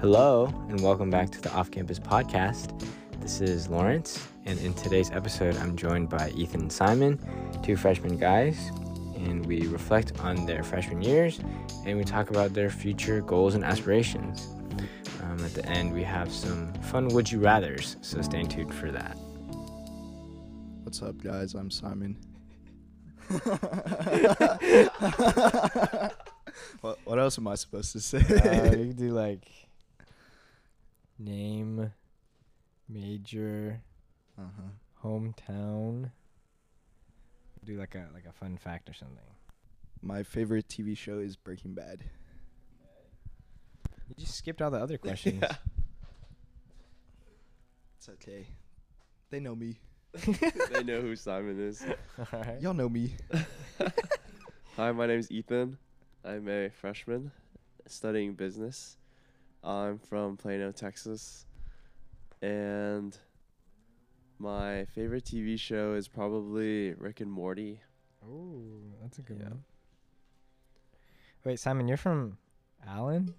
Hello, and welcome back to the Off Campus Podcast. This is Lawrence, and in today's episode, I'm joined by Ethan and Simon, two freshman guys, and we reflect on their freshman years and we talk about their future goals and aspirations. Um, at the end, we have some fun would you rathers, so stay tuned for that. What's up, guys? I'm Simon. what, what else am I supposed to say? uh, you could do like name, major, uh-huh. hometown. Do like a like a fun fact or something. My favorite TV show is Breaking Bad. You just skipped all the other questions. Yeah. It's okay. They know me. they know who Simon is. all right. Y'all know me. Hi, my name is Ethan. I'm a freshman studying business. I'm from Plano, Texas. And my favorite TV show is probably Rick and Morty. Ooh, that's a good Yeah. one. Wait, Simon, you're from Allen?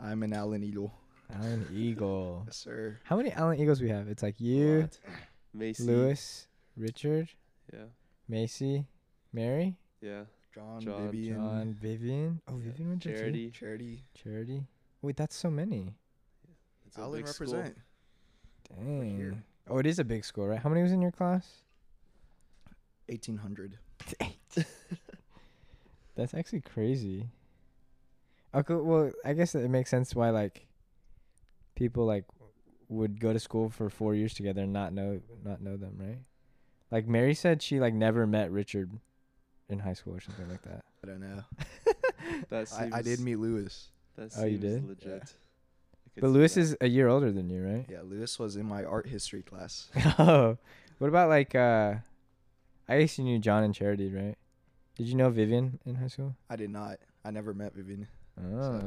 I'm an Allen Eagle. Allen Eagle. Yes, sir. How many Allen Eagles we have? It's like you, What? Macy. Lewis, Richard, Yeah. Macy, Mary, Yeah. John, John, Vivian, John, Vivian. Oh, Yeah. Vivian went there? Charity. Charity. Charity. Wait, that's so many. It's a Allen big school. represent. here. Dang. Oh, it is a big school, right? How many was in your class? 1800. That's actually crazy. Okay, well, I guess it makes sense why like people like would go to school for four years together and not know not know them, right? Like Mary said, she like never met Richard in high school or something like that. I don't know. That I, I did meet Lewis. That Oh, you did? Legit. Yeah. But see Lewis that. is a year older than you, right? Yeah, Lewis was in my art history class. oh, what about like uh, I guess you knew John and Charity, right? Did you know Vivian in high school? I did not. I never met Vivian. Oh,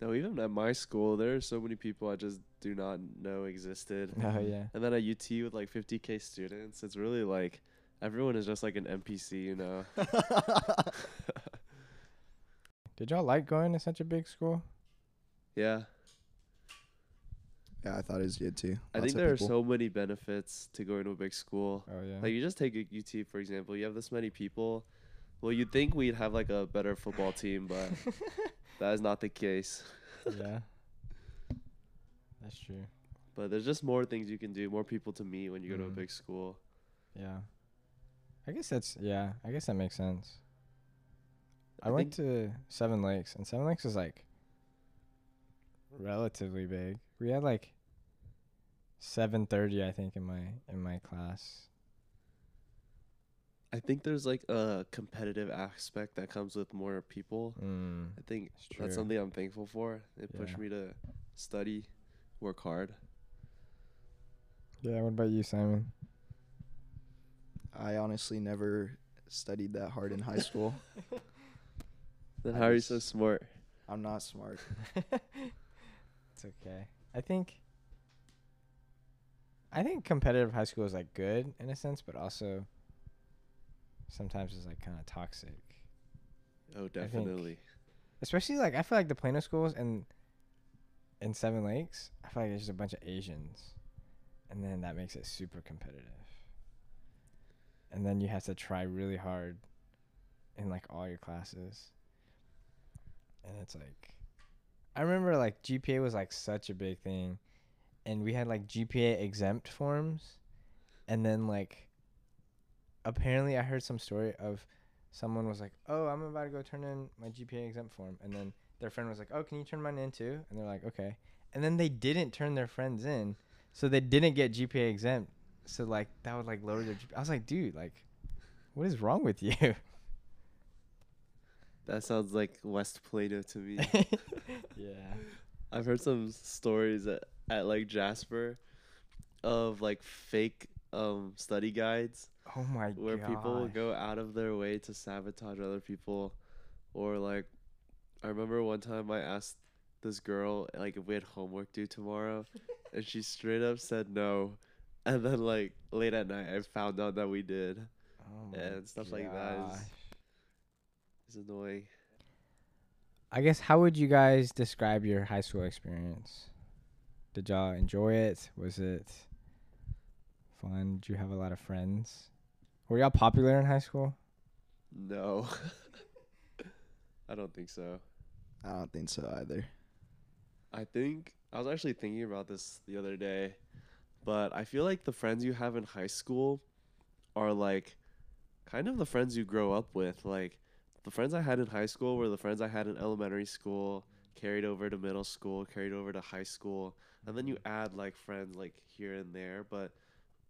No, even at my school, there are so many people I just do not know existed. oh yeah. And then at UT with like 50k students, it's really like everyone is just like an NPC, you know. Did y'all like going to such a big school? yeah, Yeah, I thought it was good too. I Lots think of there people. are so many benefits to going to a big school. Oh yeah. Like you just take a UT for example, you have this many people. Well, you'd think we'd have like a better football team, but that is not the case. yeah. That's true. But there's just more things you can do, more people to meet when you go to a Mhm. big school. Yeah. I guess that's yeah. I guess that makes sense. I, I went to Seven Lakes, and Seven Lakes is like relatively big. We had like seven thirty, I think, in my in my class. I think there's like a competitive aspect that comes with more people. Mm, I think that's something I'm thankful for. It pushed me to study, work hard. Yeah. What about you, Simon? I honestly never studied that hard in high school. Then I how are you so smart? I'm not smart. it's okay. I think. I think competitive high school is like good in a sense, but also sometimes it's like kind of toxic. Oh, definitely. especially like I feel like the Plano schools and in Seven Lakes, I feel like there's just a bunch of Asians, and then that makes it super competitive. And then you have to try really hard in like all your classes, and it's like, I remember like GPA was like such a big thing, and we had like GPA exempt forms, and then like, apparently I heard some story of someone was like, "Oh, I'm about to go turn in my GPA exempt form," and then their friend was like, "Oh, can you turn mine in too?" And they're like, "Okay," and then they didn't turn their friends in, so they didn't get GPA exempt. So like that would like lower their. GPA. I was like, dude, like, what is wrong with you? That sounds like West Plano to me. yeah. I've heard some stories at, at like Jasper of like fake um study guides Oh my god. where god. people go out of their way to sabotage other people or like I remember one time I asked this girl like if we had homework due tomorrow and she straight up said no and then like late at night I found out that we did Oh and stuff like that is- gosh. it's annoying I guess how would you guys describe your high school experience? Did y'all enjoy it? Was it fun? Did you have a lot of friends? Were y'all popular in high school? No. I don't think so. I don't think so either. I think I was actually thinking about this the other day, but I feel like the friends you have in high school are like kind of the friends you grow up with. Like the friends I had in high school were the friends I had in elementary school, carried over to middle school, carried over to high school, and then you add like friends like here and there, but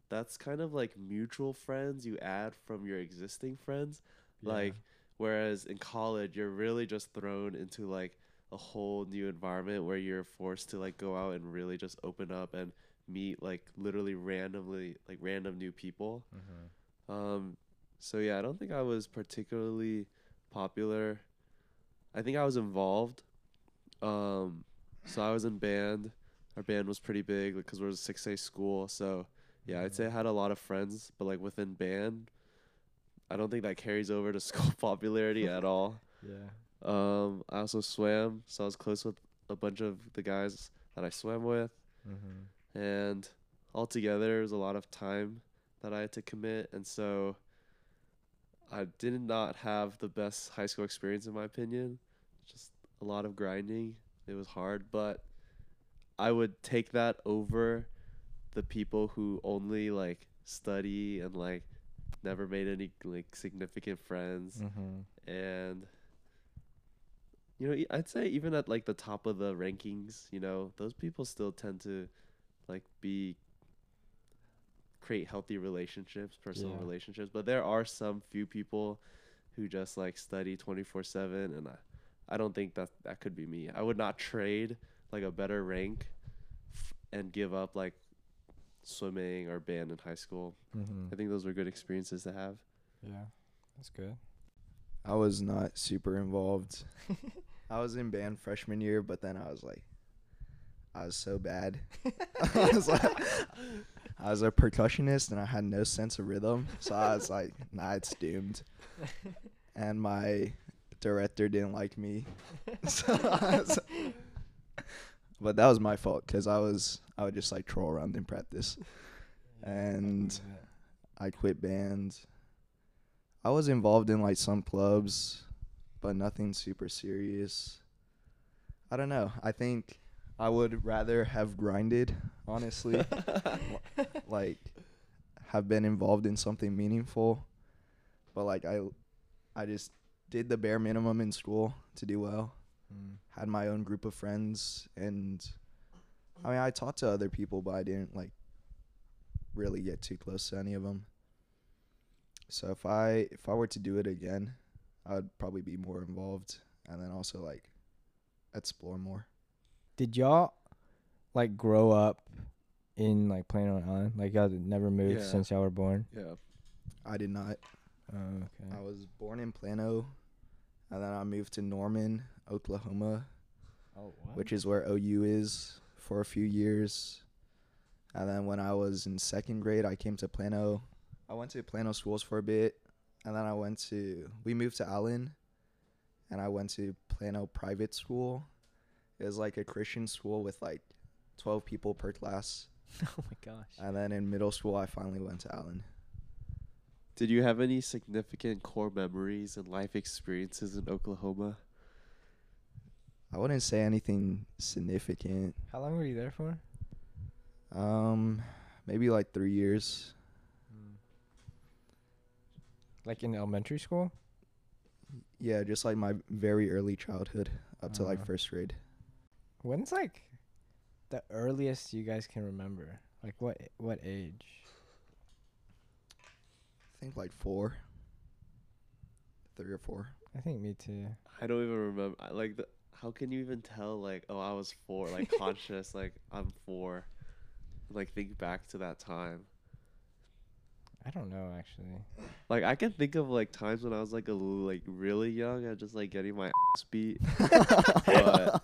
that's kind of like mutual friends you add from your existing friends. Like whereas in college you're really just thrown into like a whole new environment where you're forced to like go out and really just open up and meet like literally randomly like random new people. mm-hmm. Um so yeah, I don't think I was particularly popular. I think I was involved. Um so I was in band. Our band was pretty big because we're a 6A school, so yeah, I'd say I had a lot of friends, but like within band, I don't think that carries over to school popularity at all. yeah. Um, I also swam, so I was close with a bunch of the guys that I swam with, Mm-hmm. and altogether, it was a lot of time that I had to commit, and so I did not have the best high school experience, in my opinion. Just a lot of grinding. It was hard, but I would take that over the people who only like study and like never made any like significant friends Mm-hmm. and you know i'd say even at like the top of the rankings you know those people still tend to like be create healthy relationships personal Yeah. relationships but there are some few people who just like study 24/7 and I, I don't think that that could be me i would not trade like a better rank f- and give up like swimming or band in high school Mm-hmm. i think those were good experiences to have Yeah, that's good. I was not super involved. I was in band freshman year, but then I was like, I was so bad. I was like, I was a percussionist and I had no sense of rhythm, so I was like, nah, it's doomed. And my director didn't like me, so was, but that was my fault because I was I would just like troll around in practice, and I quit band. I was involved in like some clubs, but nothing super serious. I don't know. I think I would rather have grinded, honestly. like have been involved in something meaningful. But like I I just did the bare minimum in school to do well. Mm. Had my own group of friends and I mean I talked to other people but I didn't like really get too close to any of them. So if I if I were to do it again, I'd probably be more involved and then also like explore more. Did y'all like grow up in like Plano Island? Like y'all never moved Yeah. since y'all were born? yeah I did not. Oh, okay. I was born in Plano and then I moved to Norman, Oklahoma, oh, what? which is where OU is for a few years. And then when I was in second grade, I came to Plano. I went to Plano schools for a bit, and then I went to we moved to Allen, and I went to Plano private school. It was like a Christian school with like twelve people per class. oh my gosh. And then in middle school, I finally went to Allen. Did you have any significant core memories and life experiences in Oklahoma? I wouldn't say anything significant. How long were you there for? Um, maybe like three years. Like in elementary school? Yeah, just like my very early childhood up to like Uh-huh. first grade. When's like the earliest you guys can remember? Like what what age? I think like four, three or four. I think me too. I don't even remember. I- Like, the, how can you even tell? Like, oh, I was four. Like conscious. like I'm four. Like think back to that time. I don't know actually. Like I can think of like times when I was like a like really young. and just like getting my ass beat. but Yeah.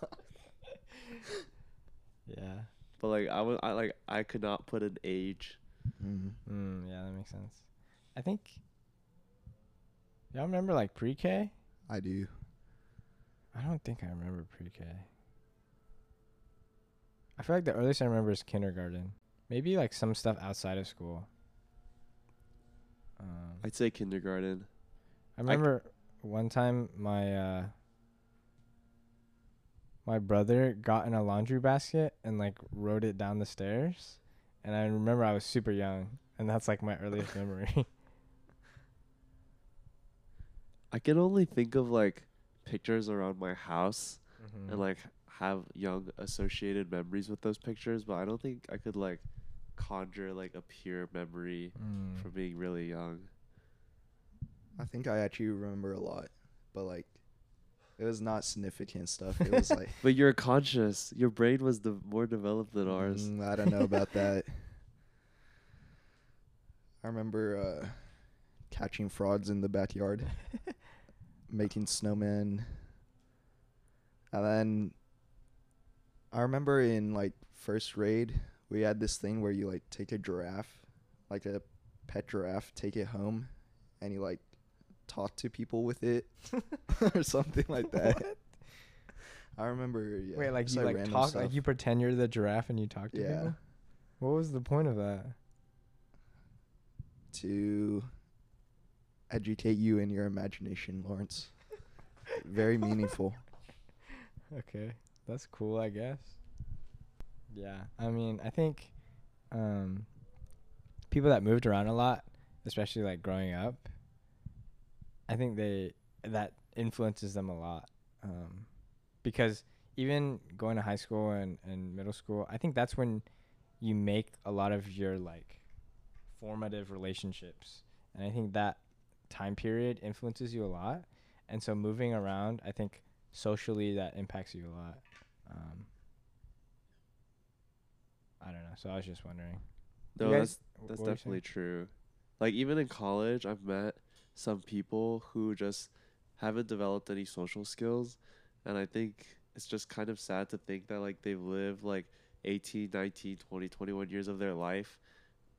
But like I was I like I could not put an age. Mm. Mm, yeah, that makes sense. I think y'all remember like pre-K? I do. I don't think I remember pre-K. I feel like the earliest I remember is kindergarten. Maybe like some stuff outside of school. Um, I'd say kindergarten. I remember one time my uh my brother got in a laundry basket and like rode it down the stairs and I remember I was super young and that's like my earliest memory. I can only think of like pictures around my house Mhm. and like have young associated memories with those pictures, but I don't think I could like conjure like a pure memory Mm. from being really young. I think I actually remember a lot, but like, it was not significant stuff. It was like, But you're conscious. Your brain was the more developed than ours. mm, I don't know about that. I remember uh, catching frogs in the backyard, making snowmen, and then I remember in like first grade we had this thing where you like take a giraffe, like a pet giraffe, take it home, and you like talk to people with it or something like that. I remember. Yeah, Wait, like you like random talk stuff. like you pretend you're the giraffe and you talk to Yeah. people? What was the point of that? to educate you in your imagination, Lawrence. Very meaningful. Okay, that's cool, I guess. Yeah, I mean, I think um, people that moved around a lot, especially like growing up, I think they that influences them a lot. Um, because even going to high school and, and middle school, I think that's when you make a lot of your like formative relationships, and I think that time period influences you a lot. And so moving around, I think socially that impacts you a lot. Um, I don't know. So I was just wondering. No, You that's that's what were you definitely true. Like even in college, I've met some people who just haven't developed any social skills, and I think it's just kind of sad to think that like they've lived like 18, 19, 20, 21 years of their life.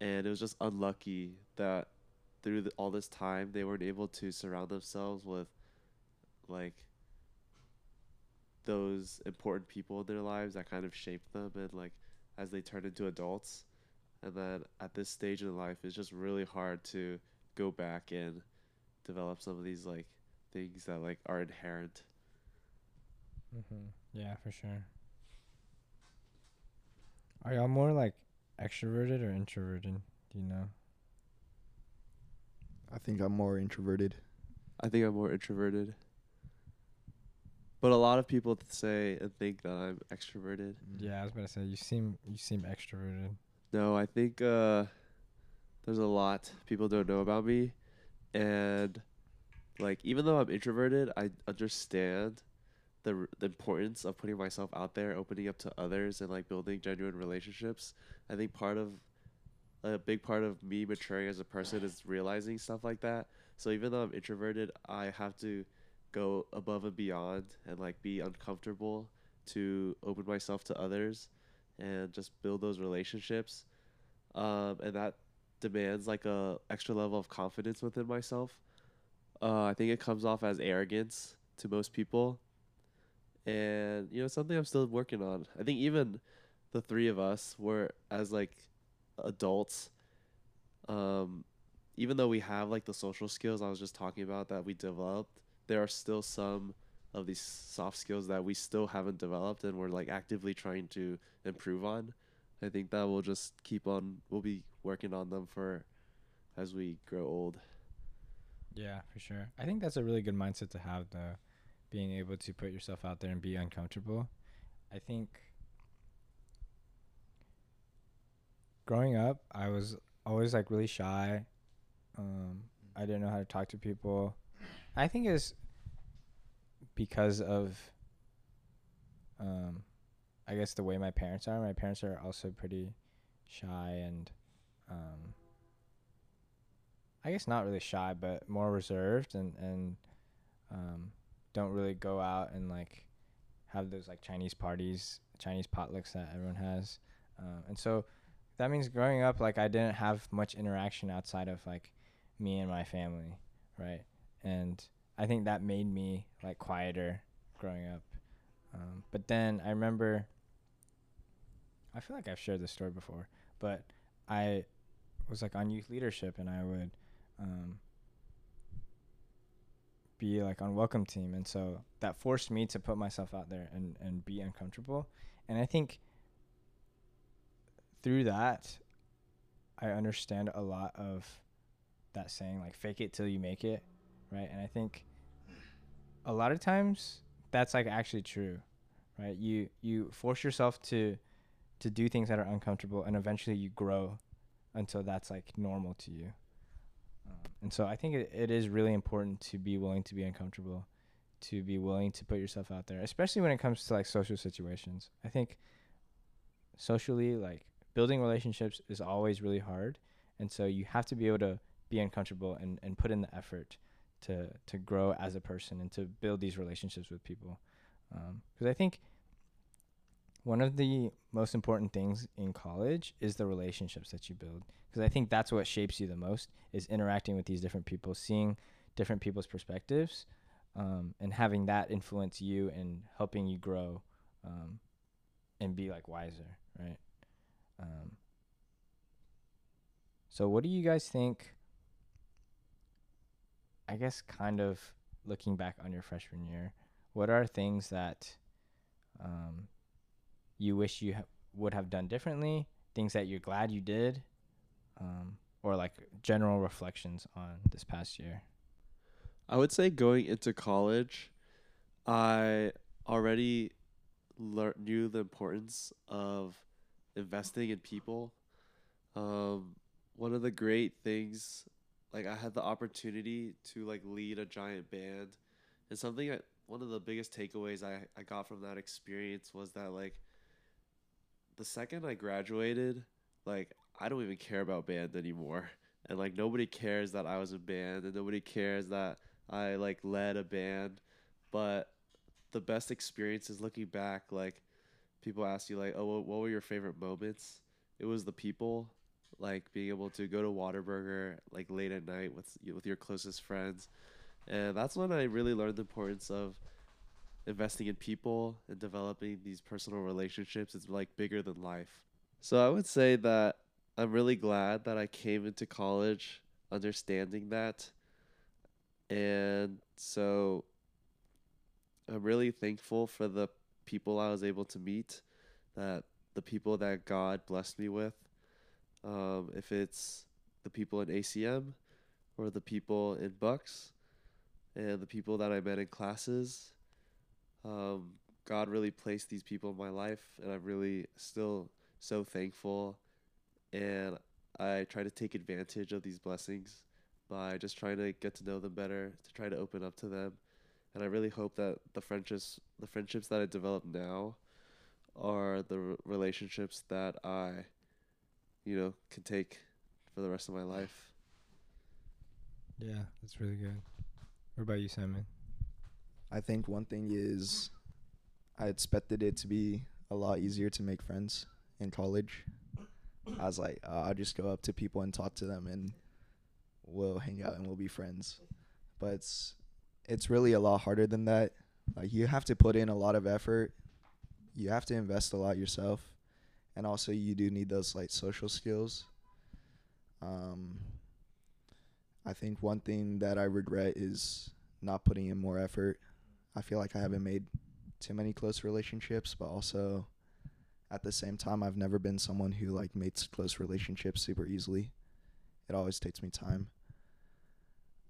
And it was just unlucky that through the, all this time they weren't able to surround themselves with like those important people in their lives that kind of shaped them and like as they turn into adults. And then at this stage in life it's just really hard to go back and develop some of these like things that like are inherent Mm-hmm. Yeah, for sure. Are y'all more like extroverted or introverted? Do you know? I think I'm more introverted. i think i'm more introverted but a lot of people say and think that i'm extroverted Yeah, I was about to say you seem you seem extroverted. No, I think uh, there's a lot people don't know about me, and like even though I'm introverted, I understand the the importance of putting myself out there, opening up to others, and like building genuine relationships. I think part of a big part of me maturing as a person is realizing stuff like that. So even though I'm introverted, I have to go above and beyond and like be uncomfortable to open myself to others and just build those relationships um, and that demands like a extra level of confidence within myself. Uh, i think it comes off as arrogance to most people. And you know something i'm still working on. I think even the three of us were as like adults um, even though we have like the social skills i was just talking about that we developed there are still some of these soft skills that we still haven't developed and we're like actively trying to improve on. I think that we'll just keep on we'll be working on them for as we grow old. Yeah, for sure. I think that's a really good mindset to have, though, being able to put yourself out there and be uncomfortable. I think growing up, I was always like really shy. Um, I didn't know how to talk to people. I think it's because of, um, I guess the way my parents are. My parents are also pretty shy and, um, I guess not really shy, but more reserved and and um, don't really go out and like have those like Chinese parties, Chinese potlucks that everyone has. Um, and so that means growing up, like I didn't have much interaction outside of like me and my family, right? And I think that made me like quieter growing up. Um, but then I remember. I feel like I've shared this story before, but I was like on youth leadership, and I would um, be like on welcome team, and so that forced me to put myself out there and and be uncomfortable. And I think through that, I understand a lot of that saying, like "fake it till you make it," right? And I think a lot of times that's like actually true, right? You you force yourself to to do things that are uncomfortable, and eventually you grow until that's like normal to you. Um, and so I think it, it is really important to be willing to be uncomfortable, to be willing to put yourself out there, especially when it comes to like social situations. I think socially, like building relationships is always really hard. And so you have to be able to be uncomfortable and, and put in the effort to, to grow as a person and to build these relationships with people. Because I think one of the most important things in college is the relationships that you build. Because i think that's what shapes you the most is interacting with these different people seeing different people's perspectives um, and having that influence you and helping you grow um, and be like wiser right? Um, so what do you guys think i guess kind of looking back on your freshman year what are things that um, you wish you ha- would have done differently, things that you're glad you did, um, or like general reflections on this past year? I would say going into college, I already lear- knew the importance of investing in people. Um, one of the great things, like I had the opportunity to like lead a giant band, and something I, one of the biggest takeaways I, I got from that experience was that like the second I graduated, like I don't even care about band anymore. And like nobody cares that I was a band and nobody cares that I like led a band. But the best experience is looking back, like people ask you like, "Oh, what were your favorite moments?" It was the people, like being able to go to Whataburger like late at night with with your closest friends. And that's when I really learned the importance of investing in people and developing these personal relationships is like bigger than life. So I would say that I'm really glad that I came into college understanding that. And so I'm really thankful for the people I was able to meet, that the people that God blessed me with. Um, if it's the people in ACM or the people in Bucks and the people that I met in classes um, God really placed these people in my life, and I'm really still so thankful. And I try to take advantage of these blessings by just trying to get to know them better, to try to open up to them. And I really hope that the friendships, the friendships that I develop now, are the relationships that I, you know, can take for the rest of my life. Yeah, that's really good. What about you, Simon? I think one thing is I expected it to be a lot easier to make friends in college. I was like, uh, I'll just go up to people and talk to them and we'll hang out and we'll be friends. But it's it's really a lot harder than that. Like you have to put in a lot of effort. You have to invest a lot yourself. And also you do need those like social skills. Um I think one thing that I regret is not putting in more effort. I feel like I haven't made too many close relationships, but also at the same time, I've never been someone who like makes close relationships super easily. It always takes me time.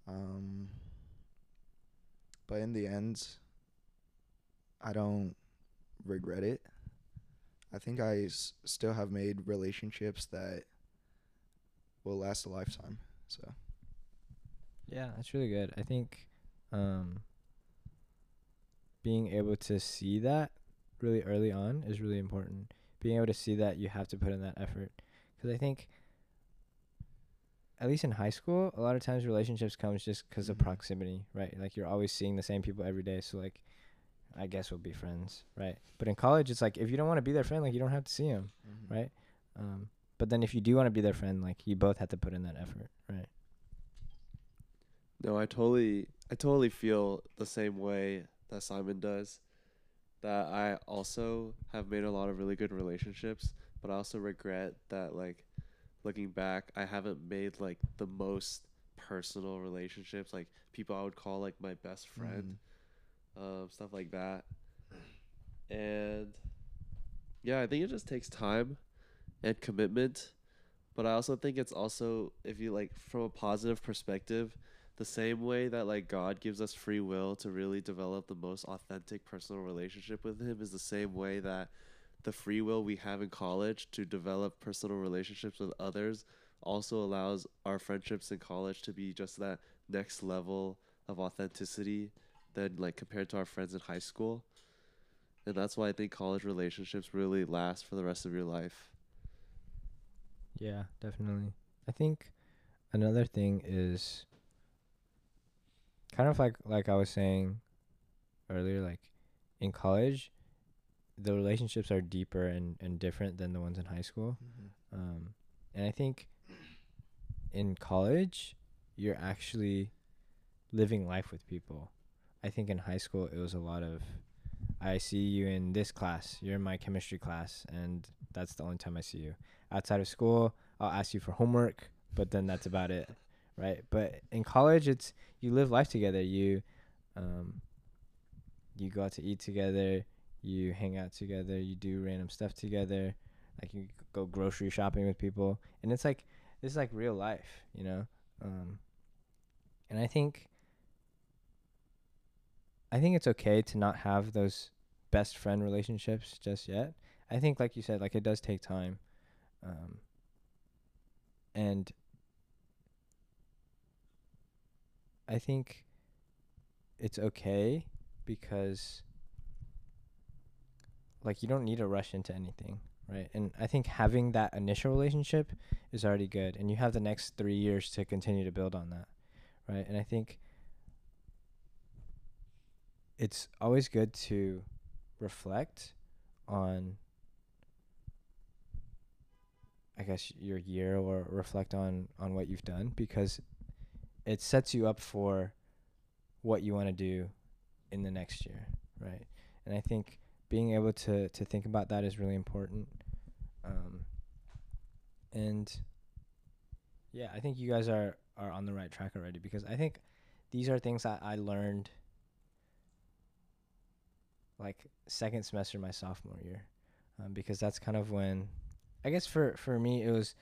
Um, but in the end, I don't regret it. I think I s- still have made relationships that will last a lifetime. So Yeah, that's really good. I think um, being able to see that really early on is really important. Being able to see that you have to put in that effort. Because I think, at least in high school, a lot of times relationships comes just because of Mhm. proximity, right? Like you're always seeing the same people every day, so like, I guess we'll be friends, right? But in college, it's like if you don't want to be their friend, like you don't have to see them, right? Um, but then if you do want to be their friend, like you both have to put in that effort, right? No, I totally I totally feel the same way that Simon does. That I also have made a lot of really good relationships, but I also regret that like looking back, I haven't made like the most personal relationships, like people I would call like my best friend, um, stuff like that. And yeah, I think it just takes time and commitment. But I also think it's also if you like from a positive perspective, the same way that like God gives us free will to really develop the most authentic personal relationship with him is the same way that the free will we have in college to develop personal relationships with others also allows our friendships in college to be just that next level of authenticity than like compared to our friends in high school. And that's why I think college relationships really last for the rest of your life. Yeah, definitely. I think another thing is kind of like like I was saying earlier, like in college, the relationships are deeper and, and different than the ones in high school. Mm-hmm. Um, and I think in college, you're actually living life with people. I think in high school, it was a lot of, I see you in this class, you're in my chemistry class, and that's the only time I see you. Outside of school, I'll ask you for homework, but then that's about it, right? But in college, it's you live life together. You, um, you go out to eat together, you hang out together, you do random stuff together, like you go grocery shopping with people, and it's like this is like real life, you know. Um, and I think I think it's okay to not have those best friend relationships just yet. I think, like you said, like it does take time, um, and I think it's okay because like you don't need to rush into anything right? And i think having that initial relationship is already good and you have the next three years to continue to build on that right? And i think it's always good to reflect on i guess your year or reflect on on what you've done because it sets you up for what you want to do in the next year right? And i think being able to to think about that is really important. Um and yeah i think you guys are are on the right track already because i think these are things that i learned like second semester my sophomore year um, because that's kind of when i guess for for me it was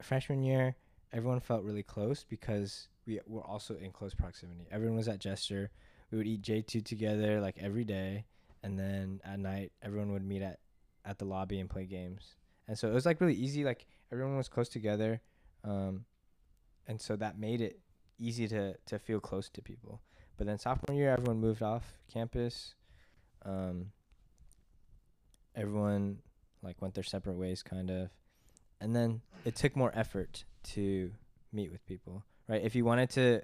freshman year everyone felt really close because we were also in close proximity. Everyone was at jester. We would eat j2 together like every day. And then at night everyone would meet at at the lobby and play games. And so it was like really easy like everyone was close together um and so that made it easy to to feel close to people. But then sophomore year everyone moved off campus. Um everyone like went their separate ways kind of. And then it took more effort to meet with people right if you wanted to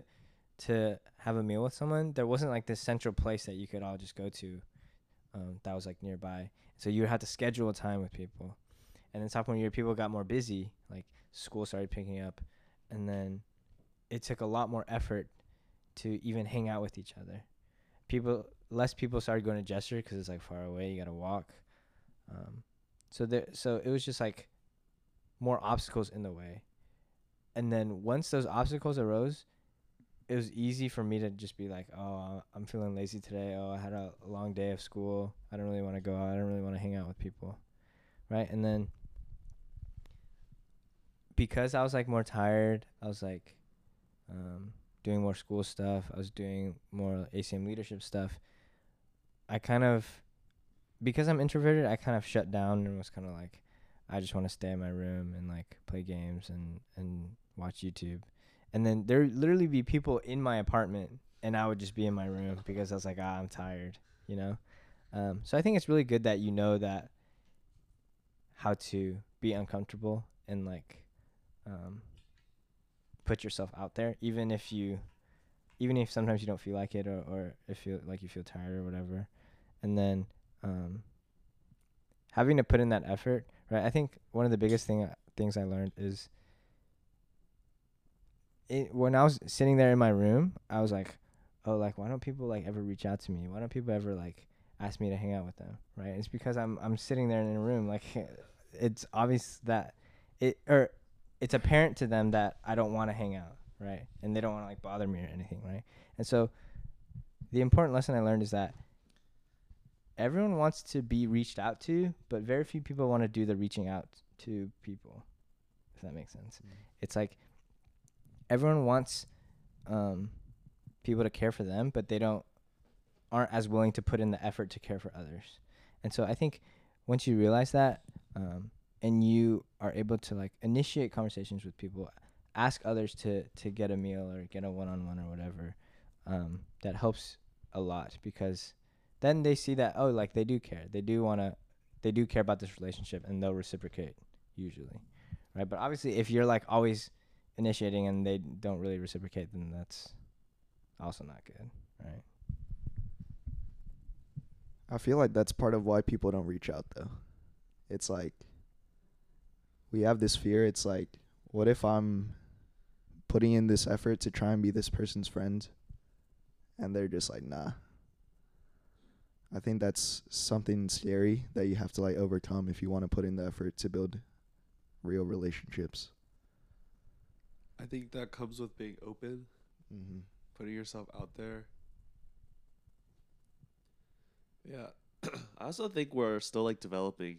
to have a meal with someone there wasn't like this central place that you could all just go to um, that was like nearby. So you would have to schedule a time with people. And then sophomore year, people got more busy. Like school started picking up, and then it took a lot more effort to even hang out with each other. People, less people started going to Jester because it's like far away. You gotta walk. Um, so there, so it was just like more obstacles in the way. And then once those obstacles arose, it was easy for me to just be like, oh, I'm feeling lazy today. Oh, I had a long day of school. I don't really want to go out. I don't really want to hang out with people. Right. And then because I was like more tired, I was like um, doing more school stuff. I was doing more ACM leadership stuff. I kind of, because I'm introverted, I kind of shut down and was kind of like, I just want to stay in my room and like play games and, and watch YouTube and then there literally be people in my apartment and I would just be in my room because I was like, ah, I'm tired, you know. Um, so I think it's really good that you know that how to be uncomfortable and like um, put yourself out there, even if you, even if sometimes you don't feel like it or or if you like you feel tired or whatever, and then um, having to put in that effort, right? I think one of the biggest thing things I learned is it, when I was sitting there in my room, I was like, oh, like why don't people like ever reach out to me? Why don't people ever like ask me to hang out with them? Right? It's because I'm I'm sitting there in a room like it's obvious that it or it's apparent to them that I don't want to hang out, right? And they don't want to like bother me or anything, right? And so the important lesson I learned is that everyone wants to be reached out to, but very few people want to do the reaching out to people. If that makes sense. It's like everyone wants um, people to care for them, but they don't aren't as willing to put in the effort to care for others. And so I think once you realize that, um, and you are able to like initiate conversations with people, ask others to to get a meal or get a one on one or whatever, um, that helps a lot because then they see that oh like they do care, they do wanna, they do care about this relationship and they'll reciprocate usually, right? But obviously if you're like always initiating and they don't really reciprocate, then that's also not good, right? I feel like that's part of why people don't reach out though. It's like we have this fear. It's like, what if I'm putting in this effort to try and be this person's friend and they're just like, nah. I think that's something scary that you have to like overcome if you want to put in the effort to build real relationships. I think that comes with being open, Mm-hmm. putting yourself out there. Yeah. I also think we're still like developing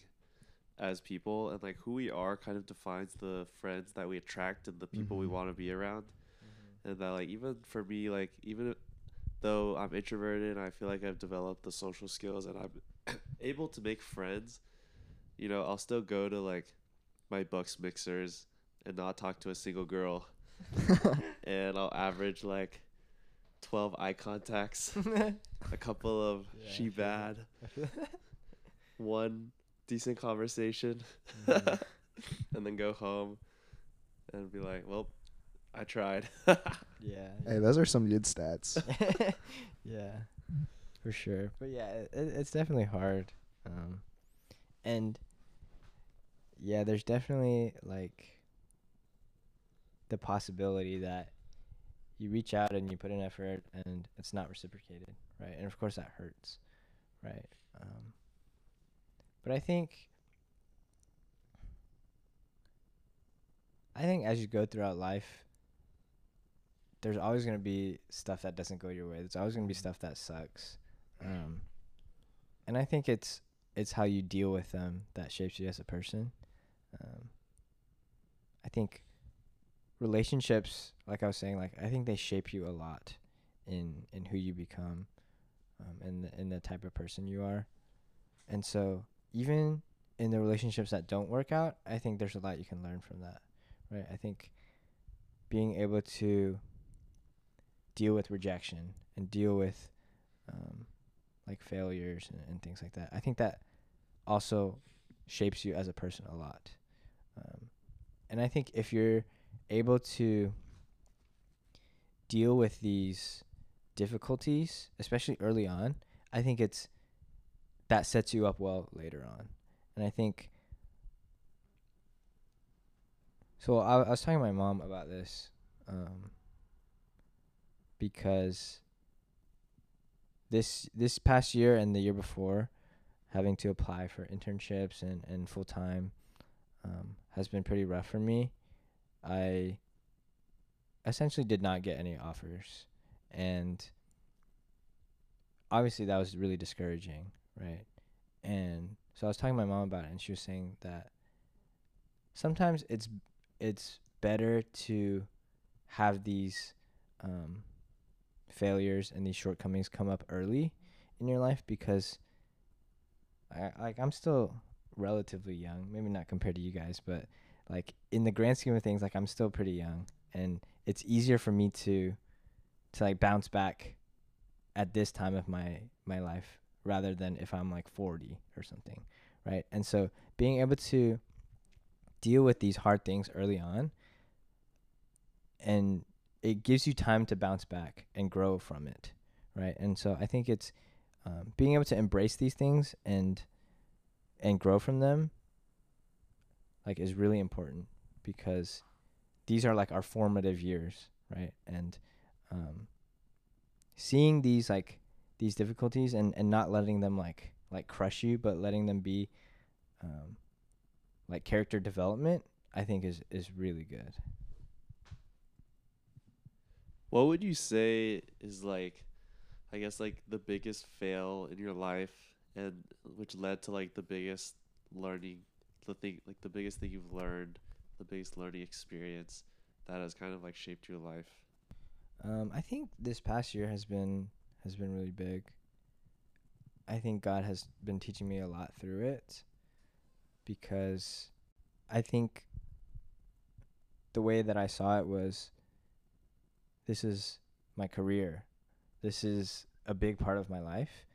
as people and like who we are kind of defines the friends that we attract and the people we Mhm. want to be around. And that like even for me like even though I'm introverted and I feel like I've developed the social skills and I'm able to make friends, you know, I'll still go to like my Bucks mixers and not talk to a single girl and I'll average like 12 eye contacts, a couple of Yeah, she bad, one decent conversation, Mhm. and then go home and be like, well, I tried. yeah. Hey, those are some good stats. yeah, for sure. But yeah, it, it's definitely hard. Um, and yeah, there's definitely like the possibility that you reach out and you put in effort and it's not reciprocated, right? And of course that hurts, right? Um, but I think I think as you go throughout life, there's always gonna be stuff that doesn't go your way. There's always gonna be stuff that sucks, um, and I think it's it's how you deal with them that shapes you as a person. Um, I think relationships, like I was saying, like I think they shape you a lot in in who you become, um, and the, in the type of person you are, and so even in the relationships that don't work out, I think there's a lot you can learn from that, right? I think being able to deal with rejection and deal with um, like failures and, and things like that. I think that also shapes you as a person a lot. Um, and I think if you're able to deal with these difficulties, especially early on, I think it's that sets you up well later on. And I think so. I, I was talking to my mom about this um, because this this past year and the year before, having to apply for internships and and full time um, has been pretty rough for me. I essentially did not get any offers, and obviously that was really discouraging, right? And so I was talking to my mom about it, and she was saying that sometimes it's it's better to have these um, failures and these shortcomings come up early in your life because I like I'm still relatively young, maybe not compared to you guys, but like in the grand scheme of things, like I'm still pretty young, and it's easier for me to to like bounce back at this time of my my life rather than if I'm like 40 or something, right? And so being able to deal with these hard things early on and it gives you time to bounce back and grow from it, right? And so I think it's um, being able to embrace these things and and grow from them like is really important because these are like our formative years, right? And um, seeing these like these difficulties and and not letting them like like crush you, but letting them be um like character development, I think is is really good. What would you say is like, I guess like the biggest fail in your life, and which led to like the biggest learning, the thing like the biggest thing you've learned, the biggest learning experience that has kind of like shaped your life. Um, I think this past year has been has been really big. I think God has been teaching me a lot through it because I think the way that I saw it was this is my career. This is a big part of my life.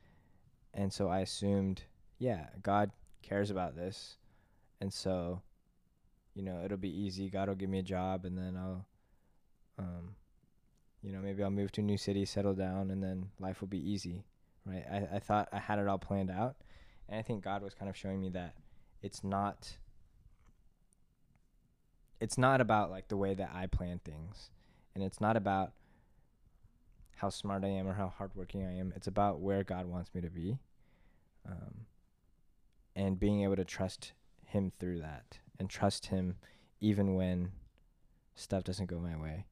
And so I assumed, yeah, God cares about this. And so, you know, it'll be easy. God will give me a job and then I'll um you know, maybe I'll move to a new city, settle down, and then life will be easy, right? I, I thought I had it all planned out. And I think God was kind of showing me that it's not it's not about like the way that I plan things. And it's not about how smart I am or how hardworking I am. It's about where God wants me to be. Um, and being able to trust him through that and trust him even when stuff doesn't go my way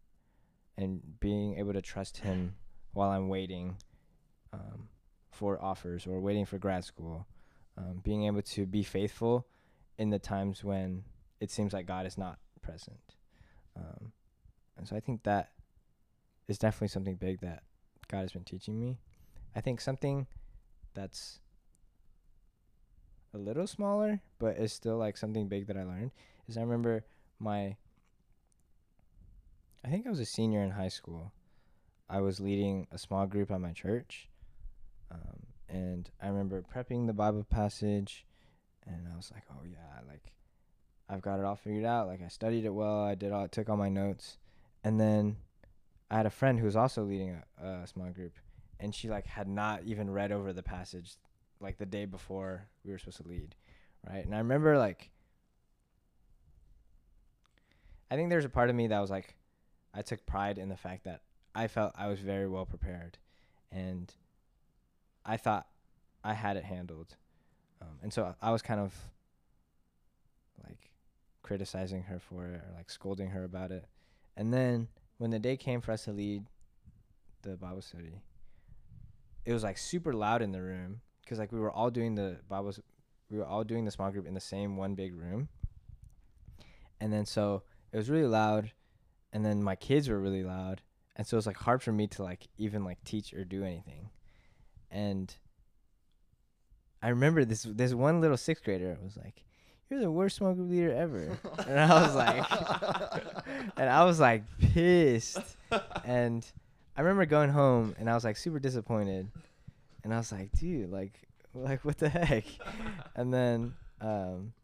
and being able to trust him while I'm waiting um, for offers or waiting for grad school. Um, being able to be faithful in the times when it seems like God is not present. Um, and so I think that is definitely something big that God has been teaching me. I think something that's a little smaller, but is still like something big that I learned is I remember my I think I was a senior in high school. I was leading a small group at my church. Um, and I remember prepping the Bible passage and I was like, "Oh yeah, like I've got it all figured out. Like I studied it well. I did all I took all my notes." And then I had a friend who was also leading a, a small group and she like had not even read over the passage like the day before we were supposed to lead, right? And I remember like I think there's a part of me that was like I took pride in the fact that I felt I was very well prepared and I thought I had it handled. Um, and so I was kind of like criticizing her for it or like scolding her about it. And then when the day came for us to lead the Bible study, it was like super loud in the room because like we were all doing the Bible, we were all doing the small group in the same one big room. And then so it was really loud and then my kids were really loud and so it was like hard for me to like even like teach or do anything and i remember this this one little sixth grader was like you're the worst group leader ever. And i was like and i was like pissed. And i remember going home and i was like super disappointed. And i was like dude like like what the heck? And then um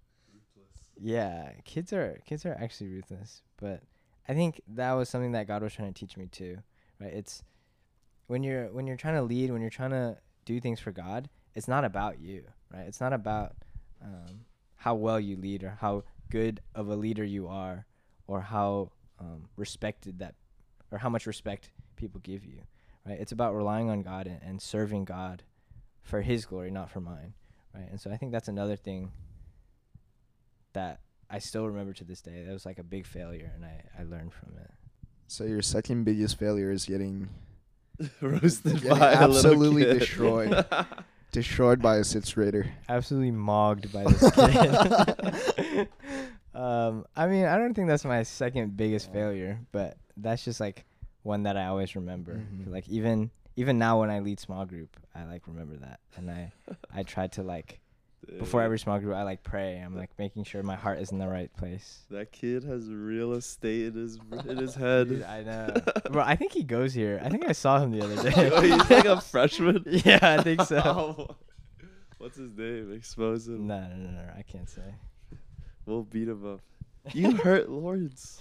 yeah kids are kids are actually ruthless. But I think that was something that God was trying to teach me too, right? It's when you're when you're trying to lead, when you're trying to do things for God, it's not about you, right? It's not about um, how well you lead or how good of a leader you are or how um, respected that or how much respect people give you, right? It's about relying on God and, and serving God for His glory, not for mine, right? And so I think that's another thing that I still remember to this day. That was like a big failure, and I, I learned from it. So your second biggest failure is getting Roasted Getting by absolutely a little kid. destroyed. destroyed by a sixth grader. Absolutely mogged by this kid. um, I mean, I don't think that's my second biggest failure, but that's just like one that I always remember. Mhm. Like even even now when I lead small group, I like remember that, and I I try to like before every small group, I like pray. I'm like making sure my heart is in the right place. that kid has real estate in his in his head. Dude, I know, bro. I think he goes here. I think I saw him the other day. Oh, he's like a freshman. yeah, I think so. What's his name? Expose him. No, no, no, no, I can't say. We'll beat him up. You hurt Lawrence.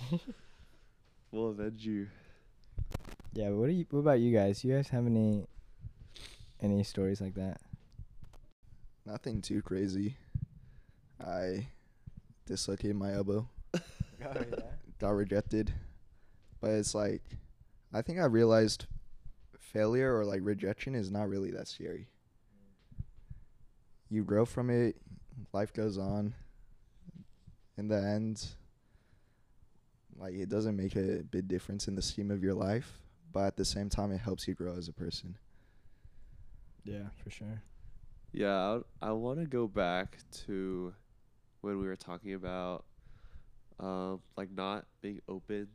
We'll avenge you. Yeah, what do you? What about you guys? You guys have any any stories like that? Nothing too crazy. I dislocated my elbow. Oh yeah. got rejected. But it's like I think I realized failure or like rejection is not really that scary. You grow from it, life goes on. In the end, like it doesn't make a big difference in the scheme of your life, but at the same time it helps you grow as a person. Yeah, for sure. Yeah, I, I want to go back to when we were talking about um, like not being open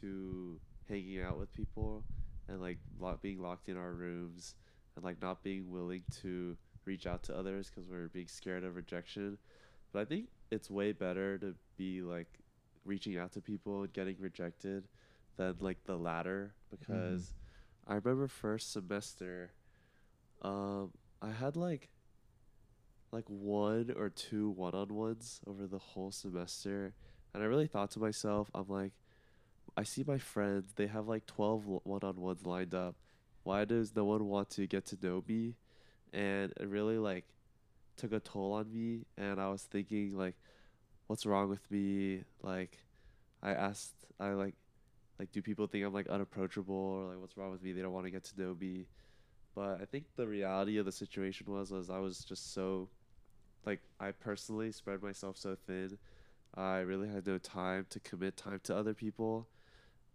to hanging out with people and like lo- being locked in our rooms and like not being willing to reach out to others because we're being scared of rejection. But I think it's way better to be like reaching out to people and getting rejected than like the latter because I remember first semester um I had like like one or two one-on-ones over the whole semester and I really thought to myself I'm like I see my friends they have like 12 one-on-ones lined up. Why does no one want to get to know me? And it really like took a toll on me and I was thinking like what's wrong with me? Like I asked I like like do people think I'm like unapproachable or like what's wrong with me? They don't want to get to know me but I think the reality of the situation was was I was just so like I personally spread myself so thin. I really had no time to commit time to other people.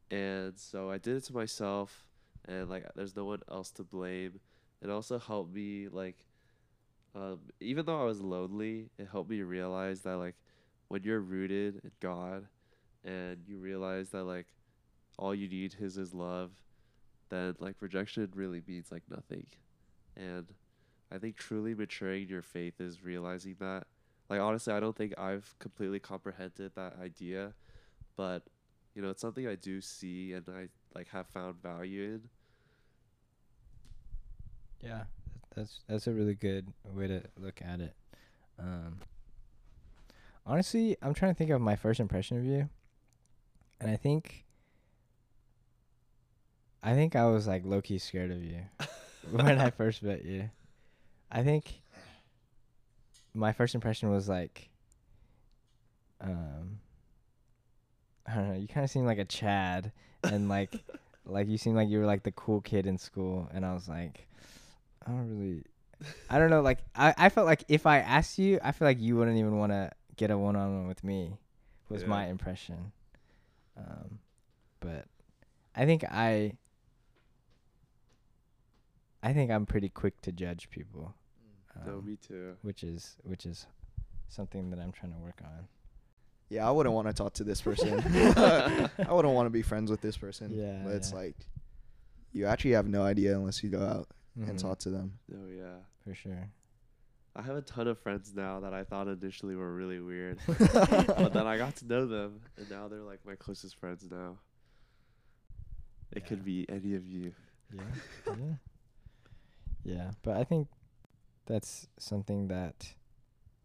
And so I did it to myself and like there's no one else to blame. It also helped me like um, even though I was lonely it helped me realize that like when you're rooted in God and you realize that like all you need is his love then like rejection really means like nothing. And i think truly maturing your faith is realizing that. Like honestly i don't think i've completely comprehended that idea but you know it's something i do see and i like have found value in. Yeah, that's that's a really good way to look at it. Um, honestly, I'm trying to think of my first impression of you, and I think I think I was like low key scared of you when I first met you. I think my first impression was like, um, I don't know. You kind of seemed like a Chad, and like, like you seemed like you were like the cool kid in school, and I was like, I don't really, I don't know. Like, I I felt like if I asked you, I feel like you wouldn't even want to get a one on one with me. Was Yeah. my impression. Um, but I think I. I think I'm pretty quick to judge people. no um, me too which is which is something that I'm trying to work on. Yeah, I wouldn't want to talk to this person. I wouldn't want to be friends with this person. Yeah, But it's yeah. like you actually have no idea unless you go out and Mhm, talk to them. oh yeah for sure. i have a ton of friends now that i thought initially were really weird but then i got to know them and now they're like my closest friends now it could be any of you Yeah. yeah. Yeah, but I think that's something that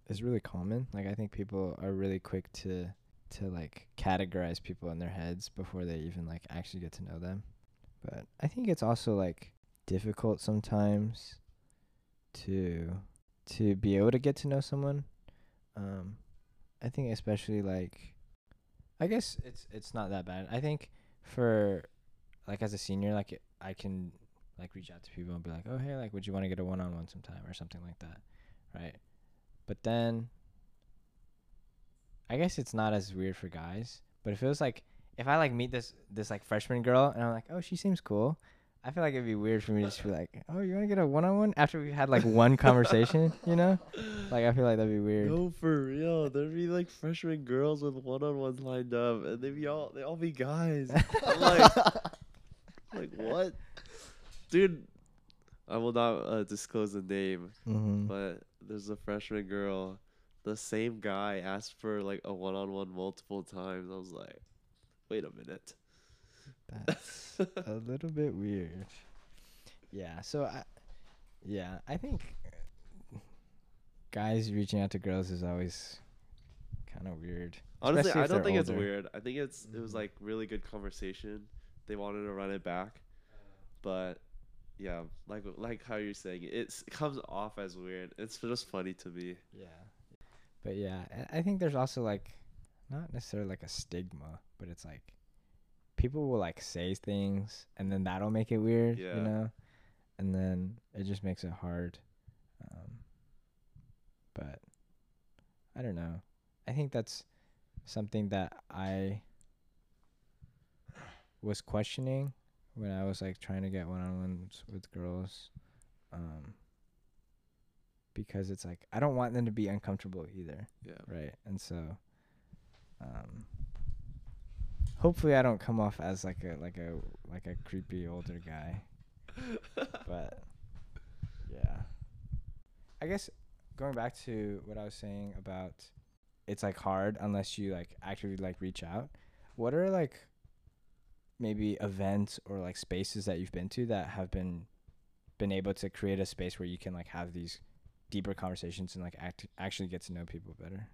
is really common. Like I think people are really quick to to like categorize people in their heads before they even like actually get to know them. But I think it's also like difficult sometimes to to be able to get to know someone. Um I think especially like I guess it's it's not that bad. I think for like as a senior like I can like reach out to people and be like, "Oh, hey, like would you want to get a one-on-one sometime or something like that?" Right? But then I guess it's not as weird for guys, but if it feels like if I like meet this this like freshman girl and I'm like, "Oh, she seems cool." I feel like it'd be weird for me to just be like, "Oh, you want to get a one-on-one?" after we've had like one conversation, you know? Like I feel like that'd be weird. No, for real. There'd be like freshman girls with one on ones lined up, and they'd be all they all be guys. I'm like, like what, dude? I will not uh, disclose the name, Mm-hmm. but there's a freshman girl. The same guy asked for like a one on one multiple times. I was like, wait a minute. That's a little bit weird. Yeah. So I, yeah, I think guys reaching out to girls is always kind of weird. Honestly, I don't think it's weird. I think it's it was Mhm. like really good conversation. They wanted to run it back, but yeah, like like how you're saying it, it's, it comes off as weird. It's just funny to me. Yeah. But yeah, I- think there's also like not necessarily like a stigma, but it's like people will like say things and then that'll make it weird, Yeah. you know? And then it just makes it hard. Um, but I don't know. I think that's something that I was questioning when I was like trying to get one on ones with girls. Um, because it's like I don't want them to be uncomfortable either Yeah. right and so um hopefully i don't come off as like a like a like a creepy older guy but yeah i guess going back to what i was saying about it's like hard unless you like actually like reach out what are like maybe events or like spaces that you've been to that have been been able to create a space where you can like have these deeper conversations and like act actually get to know people better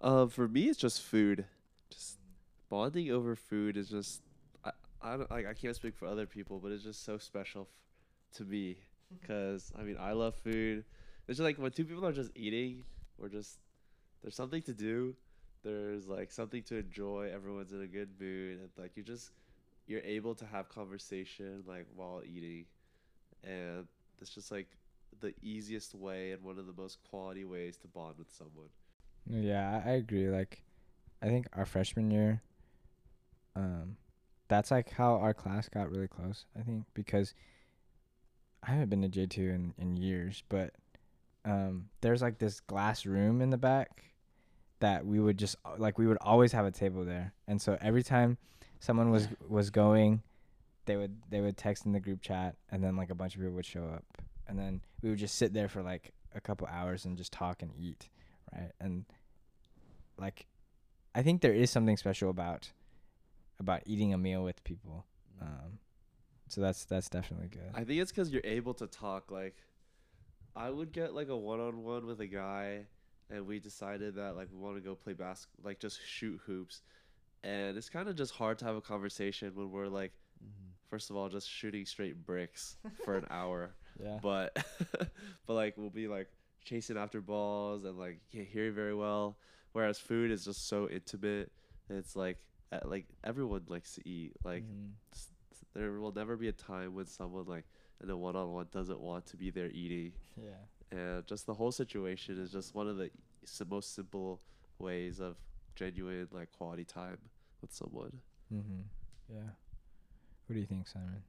Uh, for me, it's just food. Just bonding over food is just I I don't like I can't speak for other people, but it's just so special f- to me because I mean I love food. It's just like when two people are just eating or just there's something to do. There's like something to enjoy. Everyone's in a good mood, and like you just you're able to have conversation like while eating, and it's just like the easiest way and one of the most quality ways to bond with someone. Yeah, I, agree. Like, I think our freshman year, um, that's like how our class got really close. I think because I haven't been to J two in in years, but um, there's like this glass room in the back that we would just uh, like we would always have a table there, and so every time someone was was going, they would they would text in the group chat, and then like a bunch of people would show up, and then we would just sit there for like a couple hours and just talk and eat, right? And like, I think there is something special about about eating a meal with people. Um, so that's that's definitely good. I think it's because you're able to talk. Like, I would get like a one-on-one with a guy, and we decided that like we want to go play bas, like just shoot hoops, and it's kind of just hard to have a conversation when we're like, first of all, just shooting straight bricks for an hour, yeah. but but like we'll be like chasing after balls and like can't hear you very well. Whereas food is just so intimate. It's like uh, like everyone likes to eat. Like Mhm. s- there will never be a time when someone like in a one-on-one doesn't want to be there eating yeah. And just the whole situation is just one of the s- most simple ways of genuine like quality time with someone Mm-hmm. Yeah. What do you think, Simon?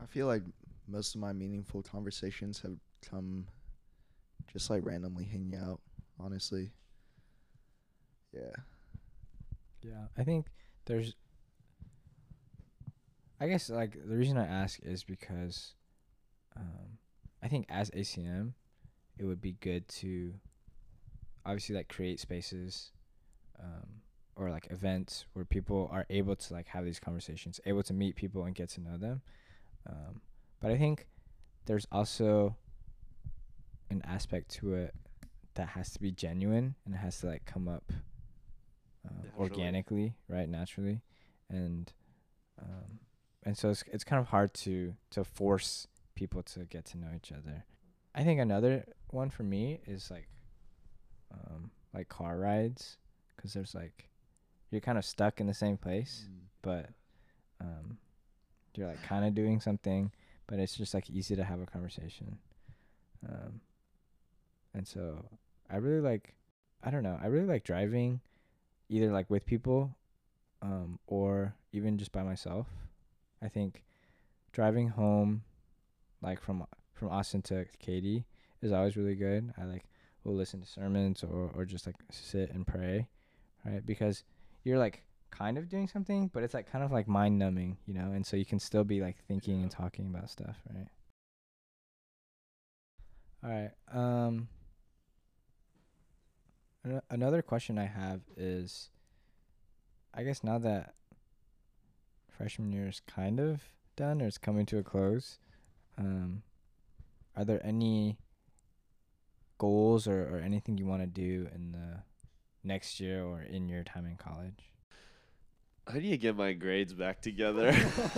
I feel like most of my meaningful conversations have come just like randomly hanging out, honestly. Yeah. Yeah, I think there's. I guess like the reason I ask is because, um, I think as ACM, it would be good to, obviously like create spaces, um, or like events where people are able to like have these conversations, able to meet people and get to know them. Um, but I think there's also an aspect to it that has to be genuine and it has to like come up uh, organically, right, naturally, and um, and so it's it's kind of hard to to force people to get to know each other. I think another one for me is like um, like car rides, because there's like you're kind of stuck in the same place, but um, you're like kind of doing something, but it's just like easy to have a conversation. Um, and so I really like, I don't know, I really like driving, either like with people, um, or even just by myself. I think driving home, like from from Austin to Katy, is always really good. I like will listen to sermons or or just like sit and pray, right? Because you're like kind of doing something, but it's like kind of like mind numbing, you know, and so you can still be like thinking and talking about stuff, right? All right. Um ano- another question I have is I guess now that freshman year is kind of done or it's coming to a close, um are there any goals or, or anything you want to do in the next year or in your time in college? i need to get my grades back together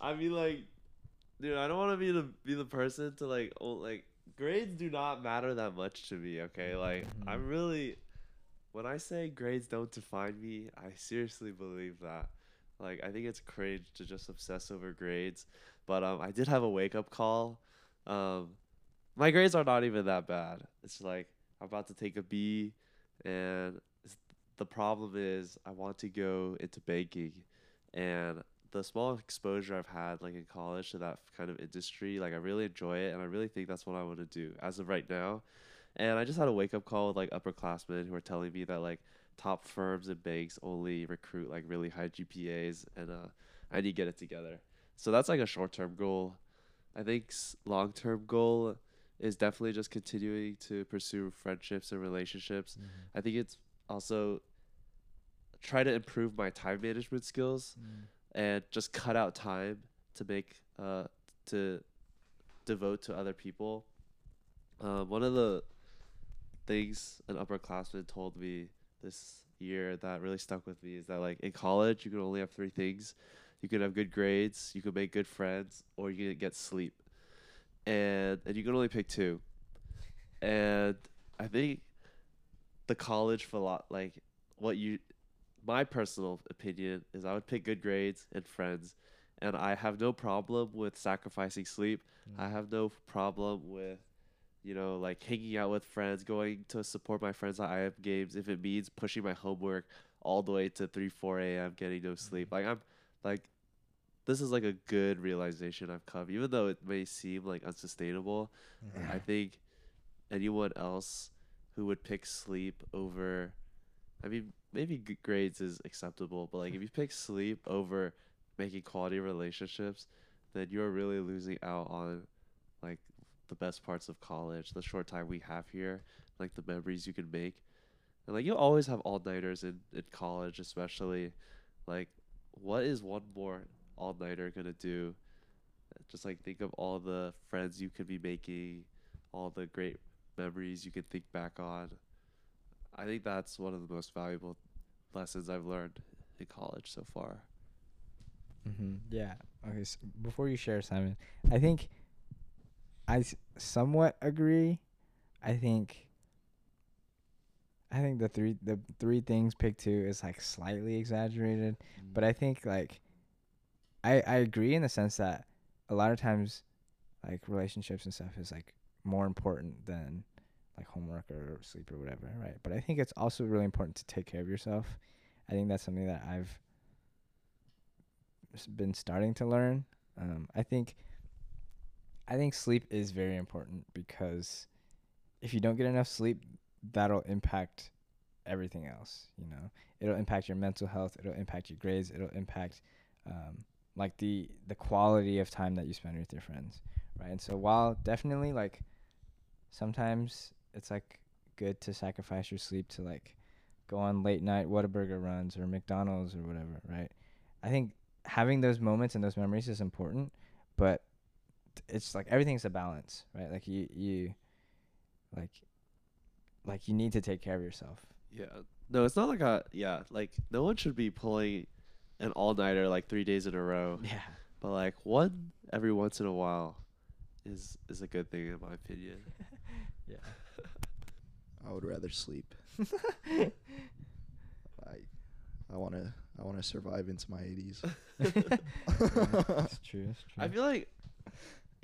i mean like dude i don't want to be the be the person to like oh, like grades do not matter that much to me okay like i'm Mhm. really when I say grades don't define me, I seriously believe that. Like I think it's cringe to just obsess over grades. But um I did have a wake up call. Um my grades are not even that bad. It's like I'm about to take a B and the problem is I want to go into banking and the small exposure I've had like in college to that kind of industry, like I really enjoy it and I really think that's what I want to do as of right now. And I just had a wake up call with like upperclassmen who are telling me that like top firms and banks only recruit like really high GPAs and uh I need to get it together. So that's like a short term goal. I think long term goal is definitely just continuing to pursue friendships and relationships. I think it's also try to improve my time management skills and just cut out time to make uh to devote to other people. Um, one of the things an upperclassman told me this year that really stuck with me is that like in college you could only have three things. You could have good grades, you could make good friends, or you could get sleep. And and you could only pick two. And I think the college for a lot like what you my personal opinion is I would pick good grades and friends and I have no problem with sacrificing sleep. Mm. I have no problem with you know like hanging out with friends, going to support my friends at IM games if it means pushing my homework all the way to 3 4 a.m. getting no mm-hmm. sleep. Like I'm like this is like a good realization I've come even though it may seem like unsustainable. Mm-hmm. I think anyone else who would pick sleep over I mean maybe grades is acceptable, but like if you pick sleep over making quality relationships, then you're really losing out on like the best parts of college, the short time we have here, like the memories you can make. And like you always have all nighters in, in college, especially like what is one more all nighter gonna do? Just like think of all the friends you could be making, all the great memories you can think back on. I think that's one of the most valuable lessons I've learned in college so far. Mm-hmm. Yeah. Okay. So before you share, Simon, I think I somewhat agree. I think. I think the three the three things picked two is like slightly exaggerated, but I think like, I I agree in the sense that a lot of times, like relationships and stuff is like more important than like homework or sleep or whatever, right? But I think it's also really important to take care of yourself. I think that's something that I've been starting to learn. Um, I think I think sleep is very important because if you don't get enough sleep, that'll impact everything else. You know, it'll impact your mental health. It'll impact your grades. It'll impact um, like the the quality of time that you spend with your friends, right? And so while definitely like sometimes it's like good to sacrifice your sleep to like go on late night Whataburger runs or McDonald's or whatever, right? I think having those moments and those memories is important, but it's like everything's a balance, right? Like you you like like you need to take care of yourself. Yeah. No, it's not like a yeah, like no one should be pulling an all nighter like three days in a row. Yeah. But like one every once in a while is is a good thing in my opinion. Yeah. I would rather sleep. I I want to I want to survive into my 80s. That's true. That's true. I feel like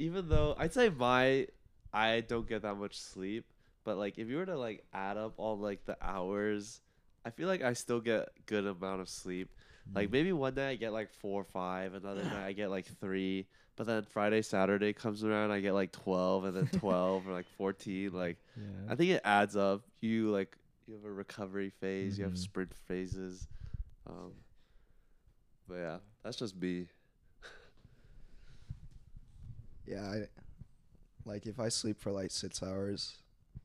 even though I'd say my I don't get that much sleep, but like if you were to like add up all like the hours, I feel like I still get good amount of sleep. Like maybe one night I get like four or five, another night I get like three, but then Friday, Saturday comes around, I get like twelve, and then twelve or like fourteen. Like yeah. I think it adds up. You like you have a recovery phase, you have Mhm. sprint phases. Um, but yeah, that's just me. Yeah, I like if I sleep for like 6 hours,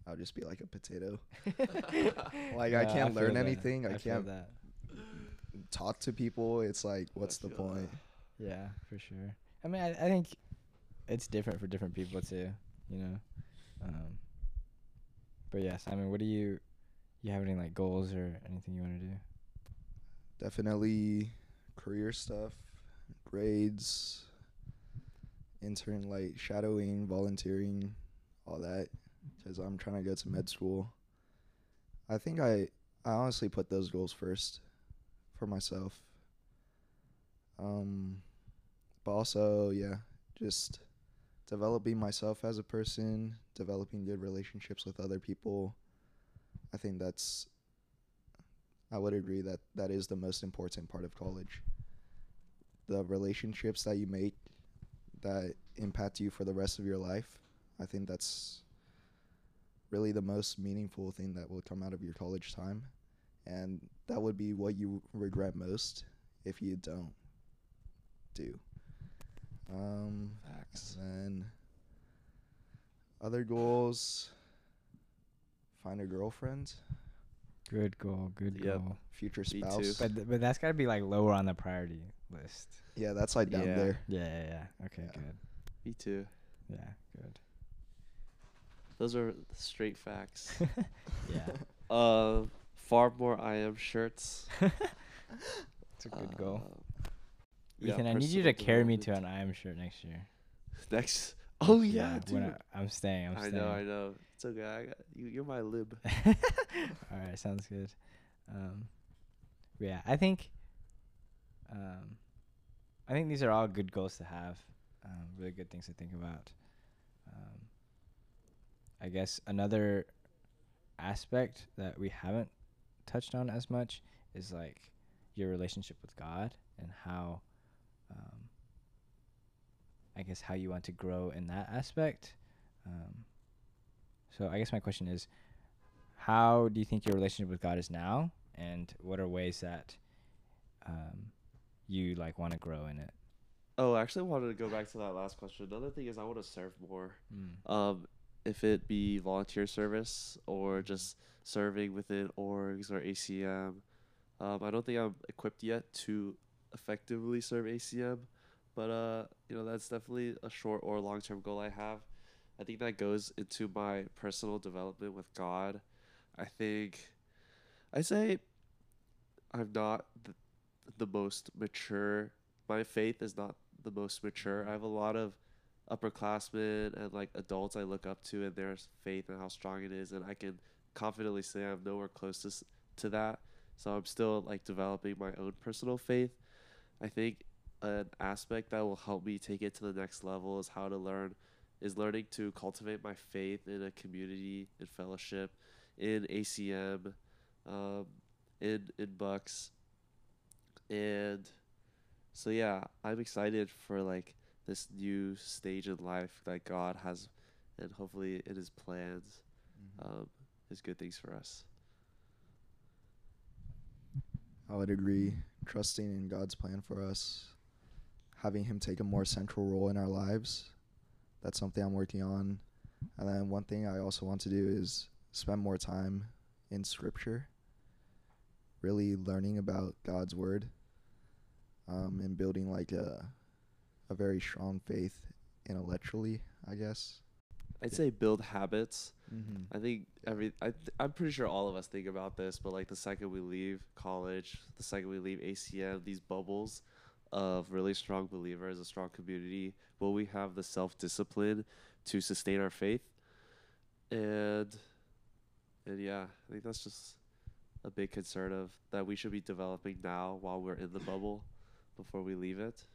I'll just be like a potato. Like I can't feel learn that. anything. I, feel can't that. talk to people. It's like what's the feel point? Yeah, for sure. I mean, I, I think it's different for different people too. You know. Um, but yeah, Simon, what do you you have any like goals or anything you want to do? Definitely career stuff, grades, intern like shadowing, volunteering, all that cuz I'm trying to go to med school. I think I I honestly put those goals first for myself. Um, but also, yeah, just developing myself as a person, developing good relationships with other people. I think that's. I would agree that that is the most important part of college. The relationships that you make that impact you for the rest of your life. I think that's really the most meaningful thing that will come out of your college time. And that would be what you regret most if you don't do. Um, Facts. then other goals find a girlfriend, Good goal. Good Yep. goal. future spouse. But th- but that's got to be like lower on the priority list. Yeah, that's like down Yeah. there. Yeah, yeah, yeah. Okay, Yeah. good. Me too. Yeah, good. Those are straight facts. yeah, uh, far more IM shirts. it's a good goal. Uh, yeah, Ethan, I need you to carry me to an IM shirt next year. Next. Oh yeah, when dude. I, I'm staying. I'm staying. I know, I know. It's okay. I got, you, you're my lib. All right, sounds good. Um, yeah, I think, um, I think these are all good goals to have. Um, really good things to think about. Um, I guess another aspect that we haven't touched on as much is like your relationship with God and how, um, I guess how you want to grow in that aspect. Um, so I guess my question is, how do you think your relationship with God is now, and what are ways that um, you like want to grow in it? Oh, I actually wanted to go back to that last question. Another thing is I want to serve more. Mm. Um, if it be volunteer service or just serving within orgs or ACM. Um, I don't think I'm equipped yet to effectively serve ACM, but uh, you know that's definitely a short or long term goal I have. I think that goes into my personal development with God. I think I say I'm not the, the most mature. My faith is not the most mature. I have a lot of upperclassmen and like adults I look up to and their faith and how strong it is, and I can confidently say I'm nowhere close to, to that. So I'm still like developing my own personal faith. I think an aspect that will help me take it to the next level is how to learn, is learning to cultivate my faith in a community, in fellowship, in ACM, um, in in Bucks, and so yeah, I'm excited for like this new stage in life that God has, and hopefully in His plans, um, His good things for us. I would agree. Trusting in God's plan for us, having Him take a more central role in our lives, that's something I'm working on. And then one thing I also want to do is spend more time in Scripture, really learning about God's Word, um, and building like a a very strong faith intellectually, I guess. I'd say build habits. Mm-hmm. I think every I th- I'm pretty sure all of us think about this, but like the second we leave college, the second we leave ACM, these bubbles of really strong believers, a strong community, will we have the self discipline to sustain our faith? And and yeah, I think that's just a big concern of that we should be developing now while we're in the bubble before we leave it.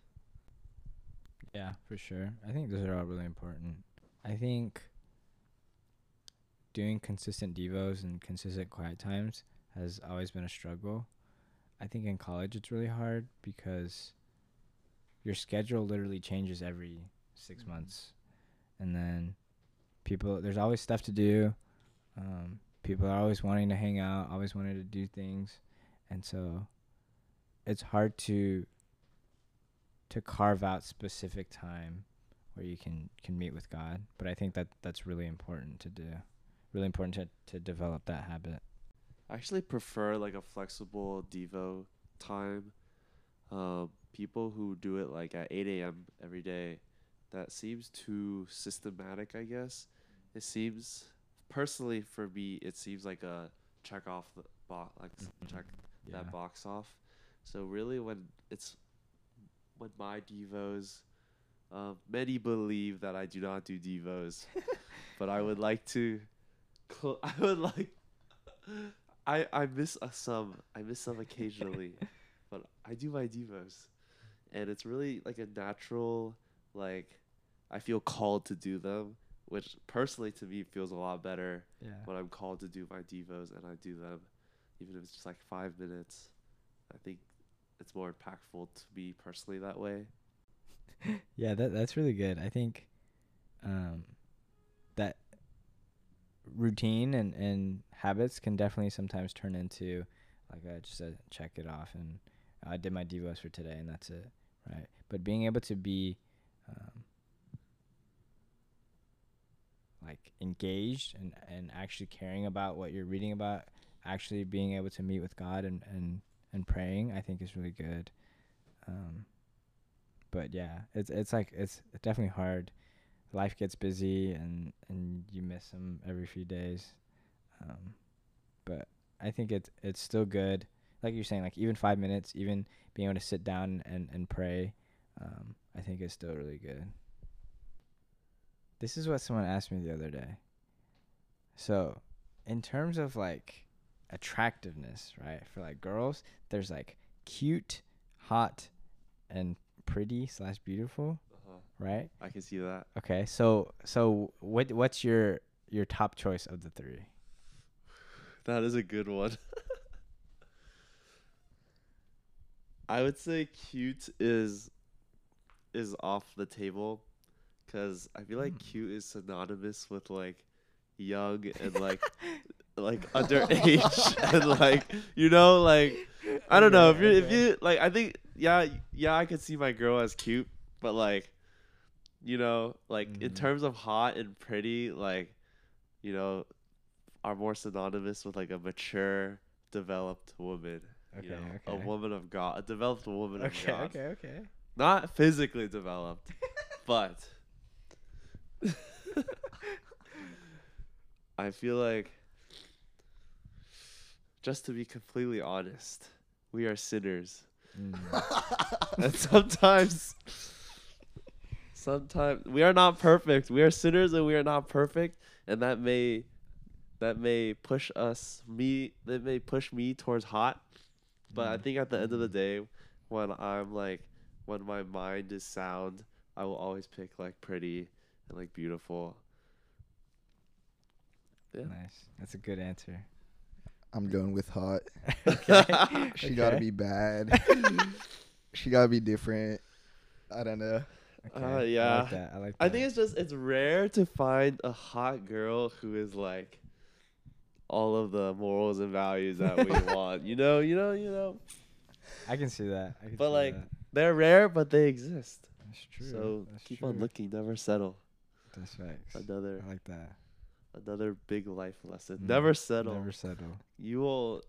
Yeah, for sure. I think those are all really important. I think doing consistent devos and consistent quiet times has always been a struggle. I think in college it's really hard because your schedule literally changes every 6 Mhm. months. And then people there's always stuff to do. Um, people are always wanting to hang out, always wanting to do things. And so it's hard to to carve out specific time where you can can meet with God. But I think that that's really important to do. Really important to to develop that habit. I actually prefer like a flexible Devo time. Um, people who do it like at 8 a.m. every day, that seems too systematic, I guess. It seems, personally for me, it seems like a check off the box, like Mhm. check Yeah. that box off. So really, when it's when my devos, um, many believe that I do not do devos, but I would like to. Cl- I would like. I I miss uh, some. I miss some occasionally, but I do my devos, and it's really like a natural like. I feel called to do them, which personally to me feels a lot better Yeah. when I'm called to do my devos and I do them, even if it's just like five minutes. I think it's more impactful to me personally that way. Yeah, that that's really good. I think um, that routine and, and habits can definitely sometimes turn into like a, just check it off and I did my devos for today and that's it, right? But being able to be um, like engaged and, and actually caring about what you're reading about, actually being able to meet with God and, and, and praying, I think is really good. Um, but yeah, it's it's like it's definitely hard. Life gets busy and and you miss them every few days. Um, but I think it's it's still good. Like you're saying, like even five minutes, even being able to sit down and and pray, um, I think is still really good. This is what someone asked me the other day. So, in terms of like attractiveness, right? For like girls, there's like cute, hot, and pretty slash beautiful, Uh-huh. right? I can see that. Okay, so so what what's your your top choice of the three? That is a good one. I would say cute is is off the table cuz I feel like Hmm. cute is synonymous with like young and like like underage and like you know like I don't know if you if you like I think yeah yeah I could see my girl as cute but like you know like in Mhm. terms of hot and pretty like you know are more synonymous with like a mature developed woman Okay, you know a woman of God a developed woman Okay, of God Okay, okay, okay. not physically developed but I feel like just to be completely honest, we are sinners. Mm. and sometimes sometimes we are not perfect. We are sinners and we are not perfect, and that may that may push us me that may push me towards hot. But I Mm. think at the end of the day, when I'm like when my mind is sound, I will always pick like pretty and like beautiful. Yeah. Nice. That's a good answer. I'm going with hot. okay. She gotta be bad. she gotta be different. I don't know. okay. Uh, I like that. I like that. I think it's just it's rare to find a hot girl who is like all of the morals and values that we want. You know, you know, you know. I can see that. I can But, see like, that. They're rare, but they exist. that's true. So That's keep true. on looking, never settle. That's right. Another I like that. another big life lesson. Mm, Never settle. Never settle. You will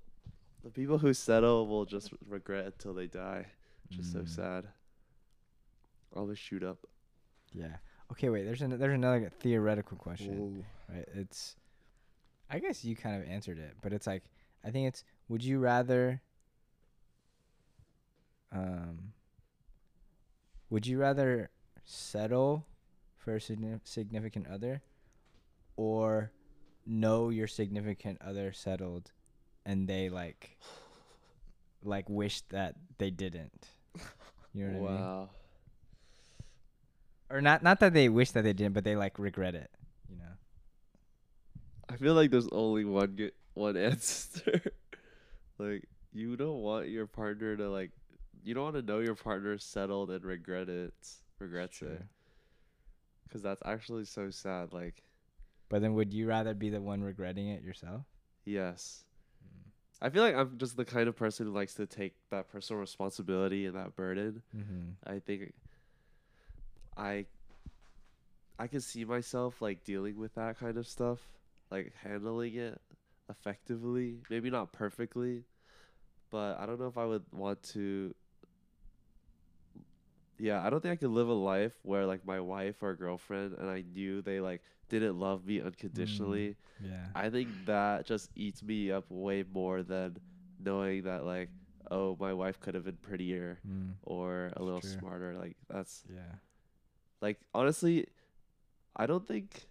the people who settle will just regret until they die. Which is so Mm. sad. Always shoot up. Yeah. Okay, wait. There's an, there's another theoretical question. Whoa. right? It's, I guess you kind of answered it, but it's like I think it's would you rather, um, would you rather settle for a significant other, or know your significant other settled, and they like, like wish that they didn't. You know what I mean? wow. Or not not that they wish that they didn't, but they like regret it. I feel like there's only one good one answer. like you don't want your partner to like you don't want to know your partner settled and regret it regrets it because that's actually so sad like But then would you rather be the one regretting it yourself? yes i feel like i'm just the kind of person who likes to take that personal responsibility and that burden Mm-hmm. i think i i can see myself like dealing with that kind of stuff like handling it effectively maybe not perfectly but i don't know if i would want to yeah i don't think i could live a life where like my wife or girlfriend and i knew they like didn't love me unconditionally Yeah. I think that just eats me up way more than knowing that like, oh, my wife could have been prettier Mm. or a little true. smarter. Like that's Yeah. like honestly, I don't think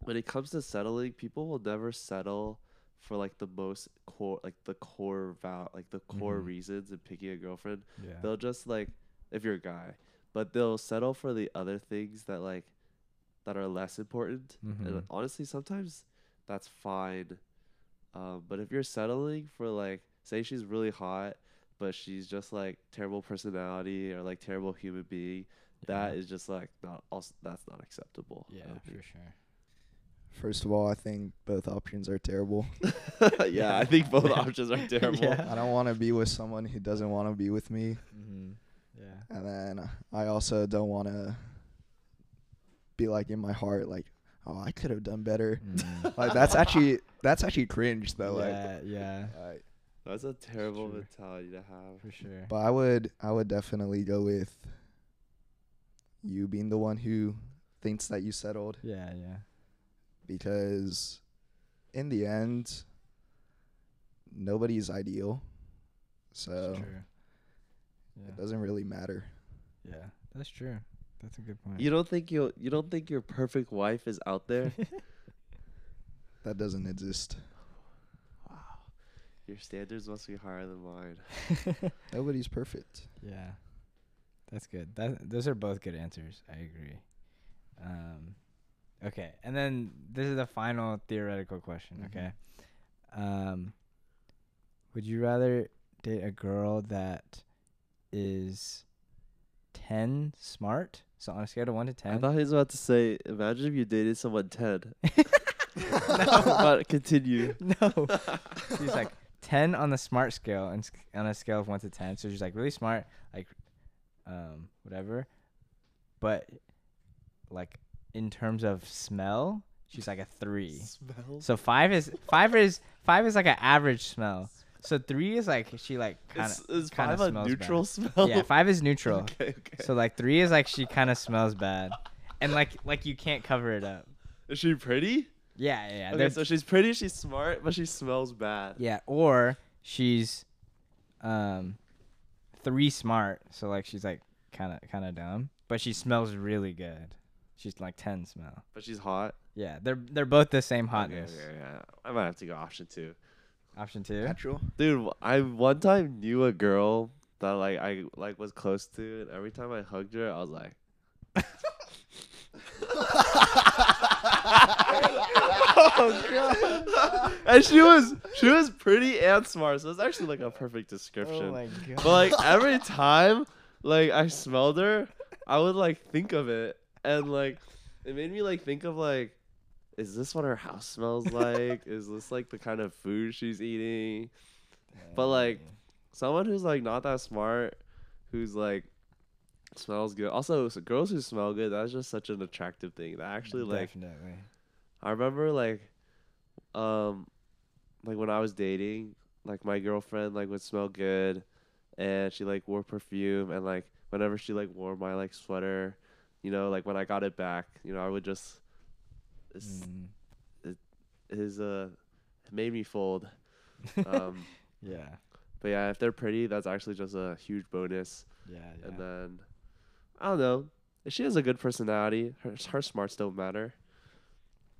when it comes to settling, people will never settle for like the most core, like the core val, like the core Mhm. reasons in picking a girlfriend. Yeah. They'll just like if you're a guy, but they'll settle for the other things that like that are less important. Mhm. And honestly, sometimes that's fine. Um, but if you're settling for like, say she's really hot, but she's just like terrible personality or like terrible human being, that is just like not also that's not acceptable. Yeah, for sure. First of all, I think both options are terrible. yeah, I think both options are terrible. Yeah. I don't want to be with someone who doesn't want to be with me, Mm-hmm. Yeah. and then I also don't want to be like in my heart like, oh, I could have done better. Mm. Like that's actually that's actually cringe though. yeah, yeah, Like, like, That's a terrible true. mentality to have. for sure. but I would I would definitely go with you being the one who thinks that you settled Yeah, yeah. Because in the end nobody's ideal. So Yeah. it doesn't really matter. Yeah, that's true. That's a good point. You don't think you you don't think your perfect wife is out there? That doesn't exist. wow. Your standards must be higher than mine. Nobody's perfect. yeah, that's good. That those are both good answers. I agree. Um, okay, and then this is the final theoretical question. Mhm. Okay, um, would you rather date a girl that is ten smart? So on a scale of one to ten, I thought he was about to say, imagine if you dated someone ten. no, but continue. no. she's like 10 on the smart scale and sc- on a scale of 1 to 10 so she's like really smart like um whatever but like in terms of smell she's like a 3 Smell. so 5 is 5 is 5 is like an average smell so 3 is like she like kind of is kinda five a neutral bad. smell? yeah 5 is neutral okay, okay. so like 3 is like she kind of smells bad and like like you can't cover it up is she pretty? yeah yeah. Okay, so she's pretty, she's smart, but she smells bad. Yeah, or she's um three smart, so like she's like kind of kind of dumb, but she smells really good. She's like 10 smell. But she's hot. Yeah, they're they're both the same Okay, hotness. okay, yeah. I might have to go option two. Option 2. Natural. Dude, I one time knew a girl that like I like was close to, and every time I hugged her, I was like, oh god! and she was she was pretty and smart, so it's actually like a perfect description. Oh my god. but like every time, like I smelled her, I would like think of it, and like it made me like think of like, is this what her house smells like? is this like the kind of food she's eating? but, like, someone who's like not that smart, who's like smells good. Also, so girls who smell good, that's just such an attractive thing. That actually like definitely. I remember like um like when I was dating, like my girlfriend like would smell good and she like wore perfume and like whenever she like wore my like sweater, you know, like when I got it back, you know, I would just it's Mm. his uh made me fold. Um yeah. but yeah, if they're pretty, that's actually just a huge bonus. Yeah, yeah. And then I don't know. If she has a good personality, her her smarts don't matter.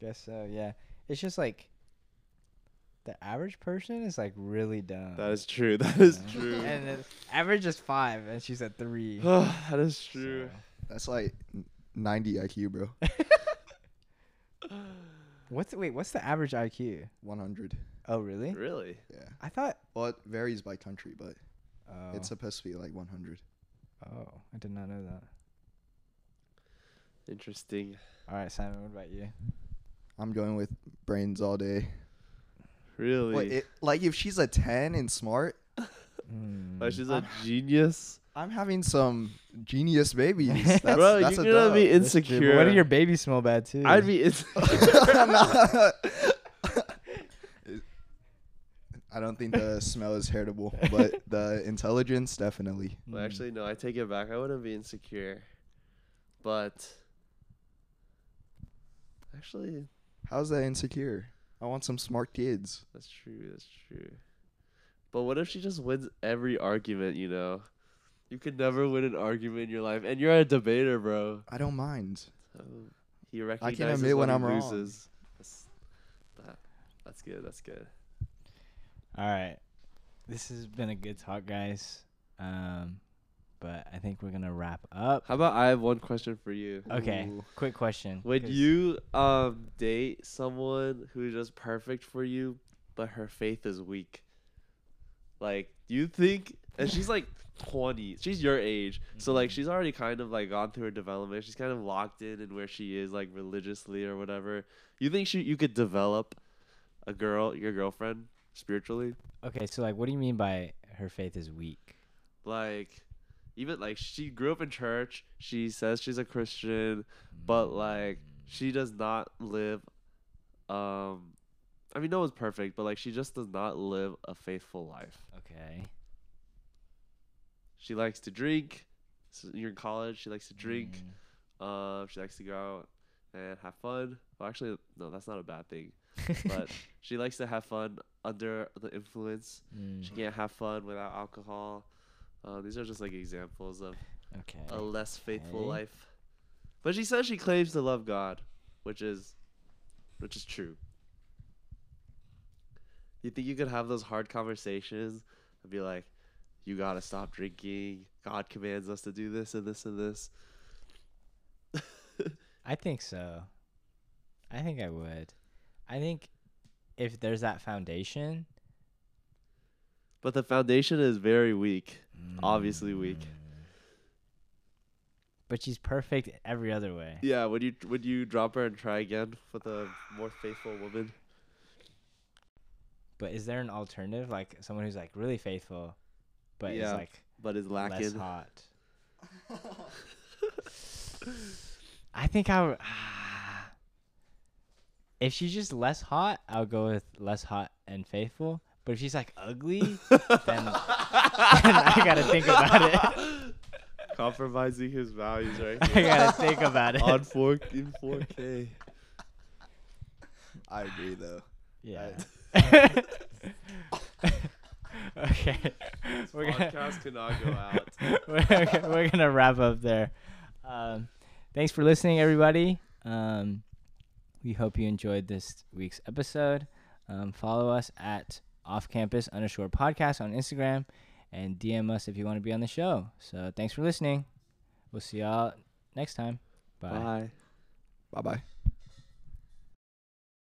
Guess so, yeah. It's just like the average person is like really dumb. That is true. That is know? true. And average is 5 and she's at 3. that is true. That's like 90 IQ, bro. What's wait, what's the average IQ? 100. Oh, really? Really? Yeah. I thought Well, it varies by country, but Oh. it's supposed to be like 100. Oh, I did not know that. Interesting. All right, Simon, what about you? I'm going with brains all day. Really? Wait, it, like if she's a 10 and smart, Hmm. like she's a I'm- genius. I'm having some genius babies. That's, Bro, that's you're a gonna be dub. That's insecure. What do your babies smell bad too? I'd be insecure. I don't think the smell is heritable, but the intelligence definitely. Well, actually, no. I take it back. I wouldn't be insecure. But actually, How's that insecure? I want some smart kids. that's true. That's true. But what if she just wins every argument? You know, you could never win an argument in your life, and you're a debater, bro. I don't mind. So he recognizes admit when he I'm wrong. loses. That's, that, that's good. That's good. All right. This has been a good talk, guys. Um, but I think we're gonna wrap up. How about I have one question for you? Okay. Ooh. Quick question. Would you um date someone who's just perfect for you, but her faith is weak? Like, do you think? And she's like twenty. She's your age, so like Mhm. she's already kind of like gone through her development. She's kind of locked in and where she is, like religiously or whatever. You think she you could develop a girl, your girlfriend, spiritually? Okay, so like, what do you mean by her faith is weak? Like, even like she grew up in church. She says she's a Christian. but like she does not live um I mean no one's perfect, but like she just does not live a faithful life. Okay. She likes to drink. So you're in college, she likes to drink. Mm. Um she likes to go out and have fun. Well actually no, that's not a bad thing. But she likes to have fun under the influence. Mm, She can't have fun without alcohol. Um, these are just like examples of okay. a less faithful Okay. life. But she says she claims to love God, which is which is true. You think you could have those hard conversations and be like, you gotta stop drinking. God commands us to do this and this and this. I think so. I think I would. I think if there's that foundation, But the foundation is very weak. Obviously weak. Mm. But she's perfect every other way. Yeah, would you would you drop her and try again with a more faithful woman? But is there an alternative, like someone who's like really faithful, but is Yeah, like But is less hot? I think I would. if she's just less hot, I'll go with less hot and faithful. But if she's like ugly, then, then I gotta think about it. Compromising his values right I gotta think about it. on four in 4K. I agree though. Yeah. Okay. We're gonna, podcast cannot go out. we're, we're gonna wrap up there. Um, thanks for listening, everybody. Um, we hope you enjoyed this week's episode. Um, follow us at off campus underscore podcast on Instagram and DM us if you want to be on the show. So thanks for listening. We'll see y'all next time. Bye. Bye bye.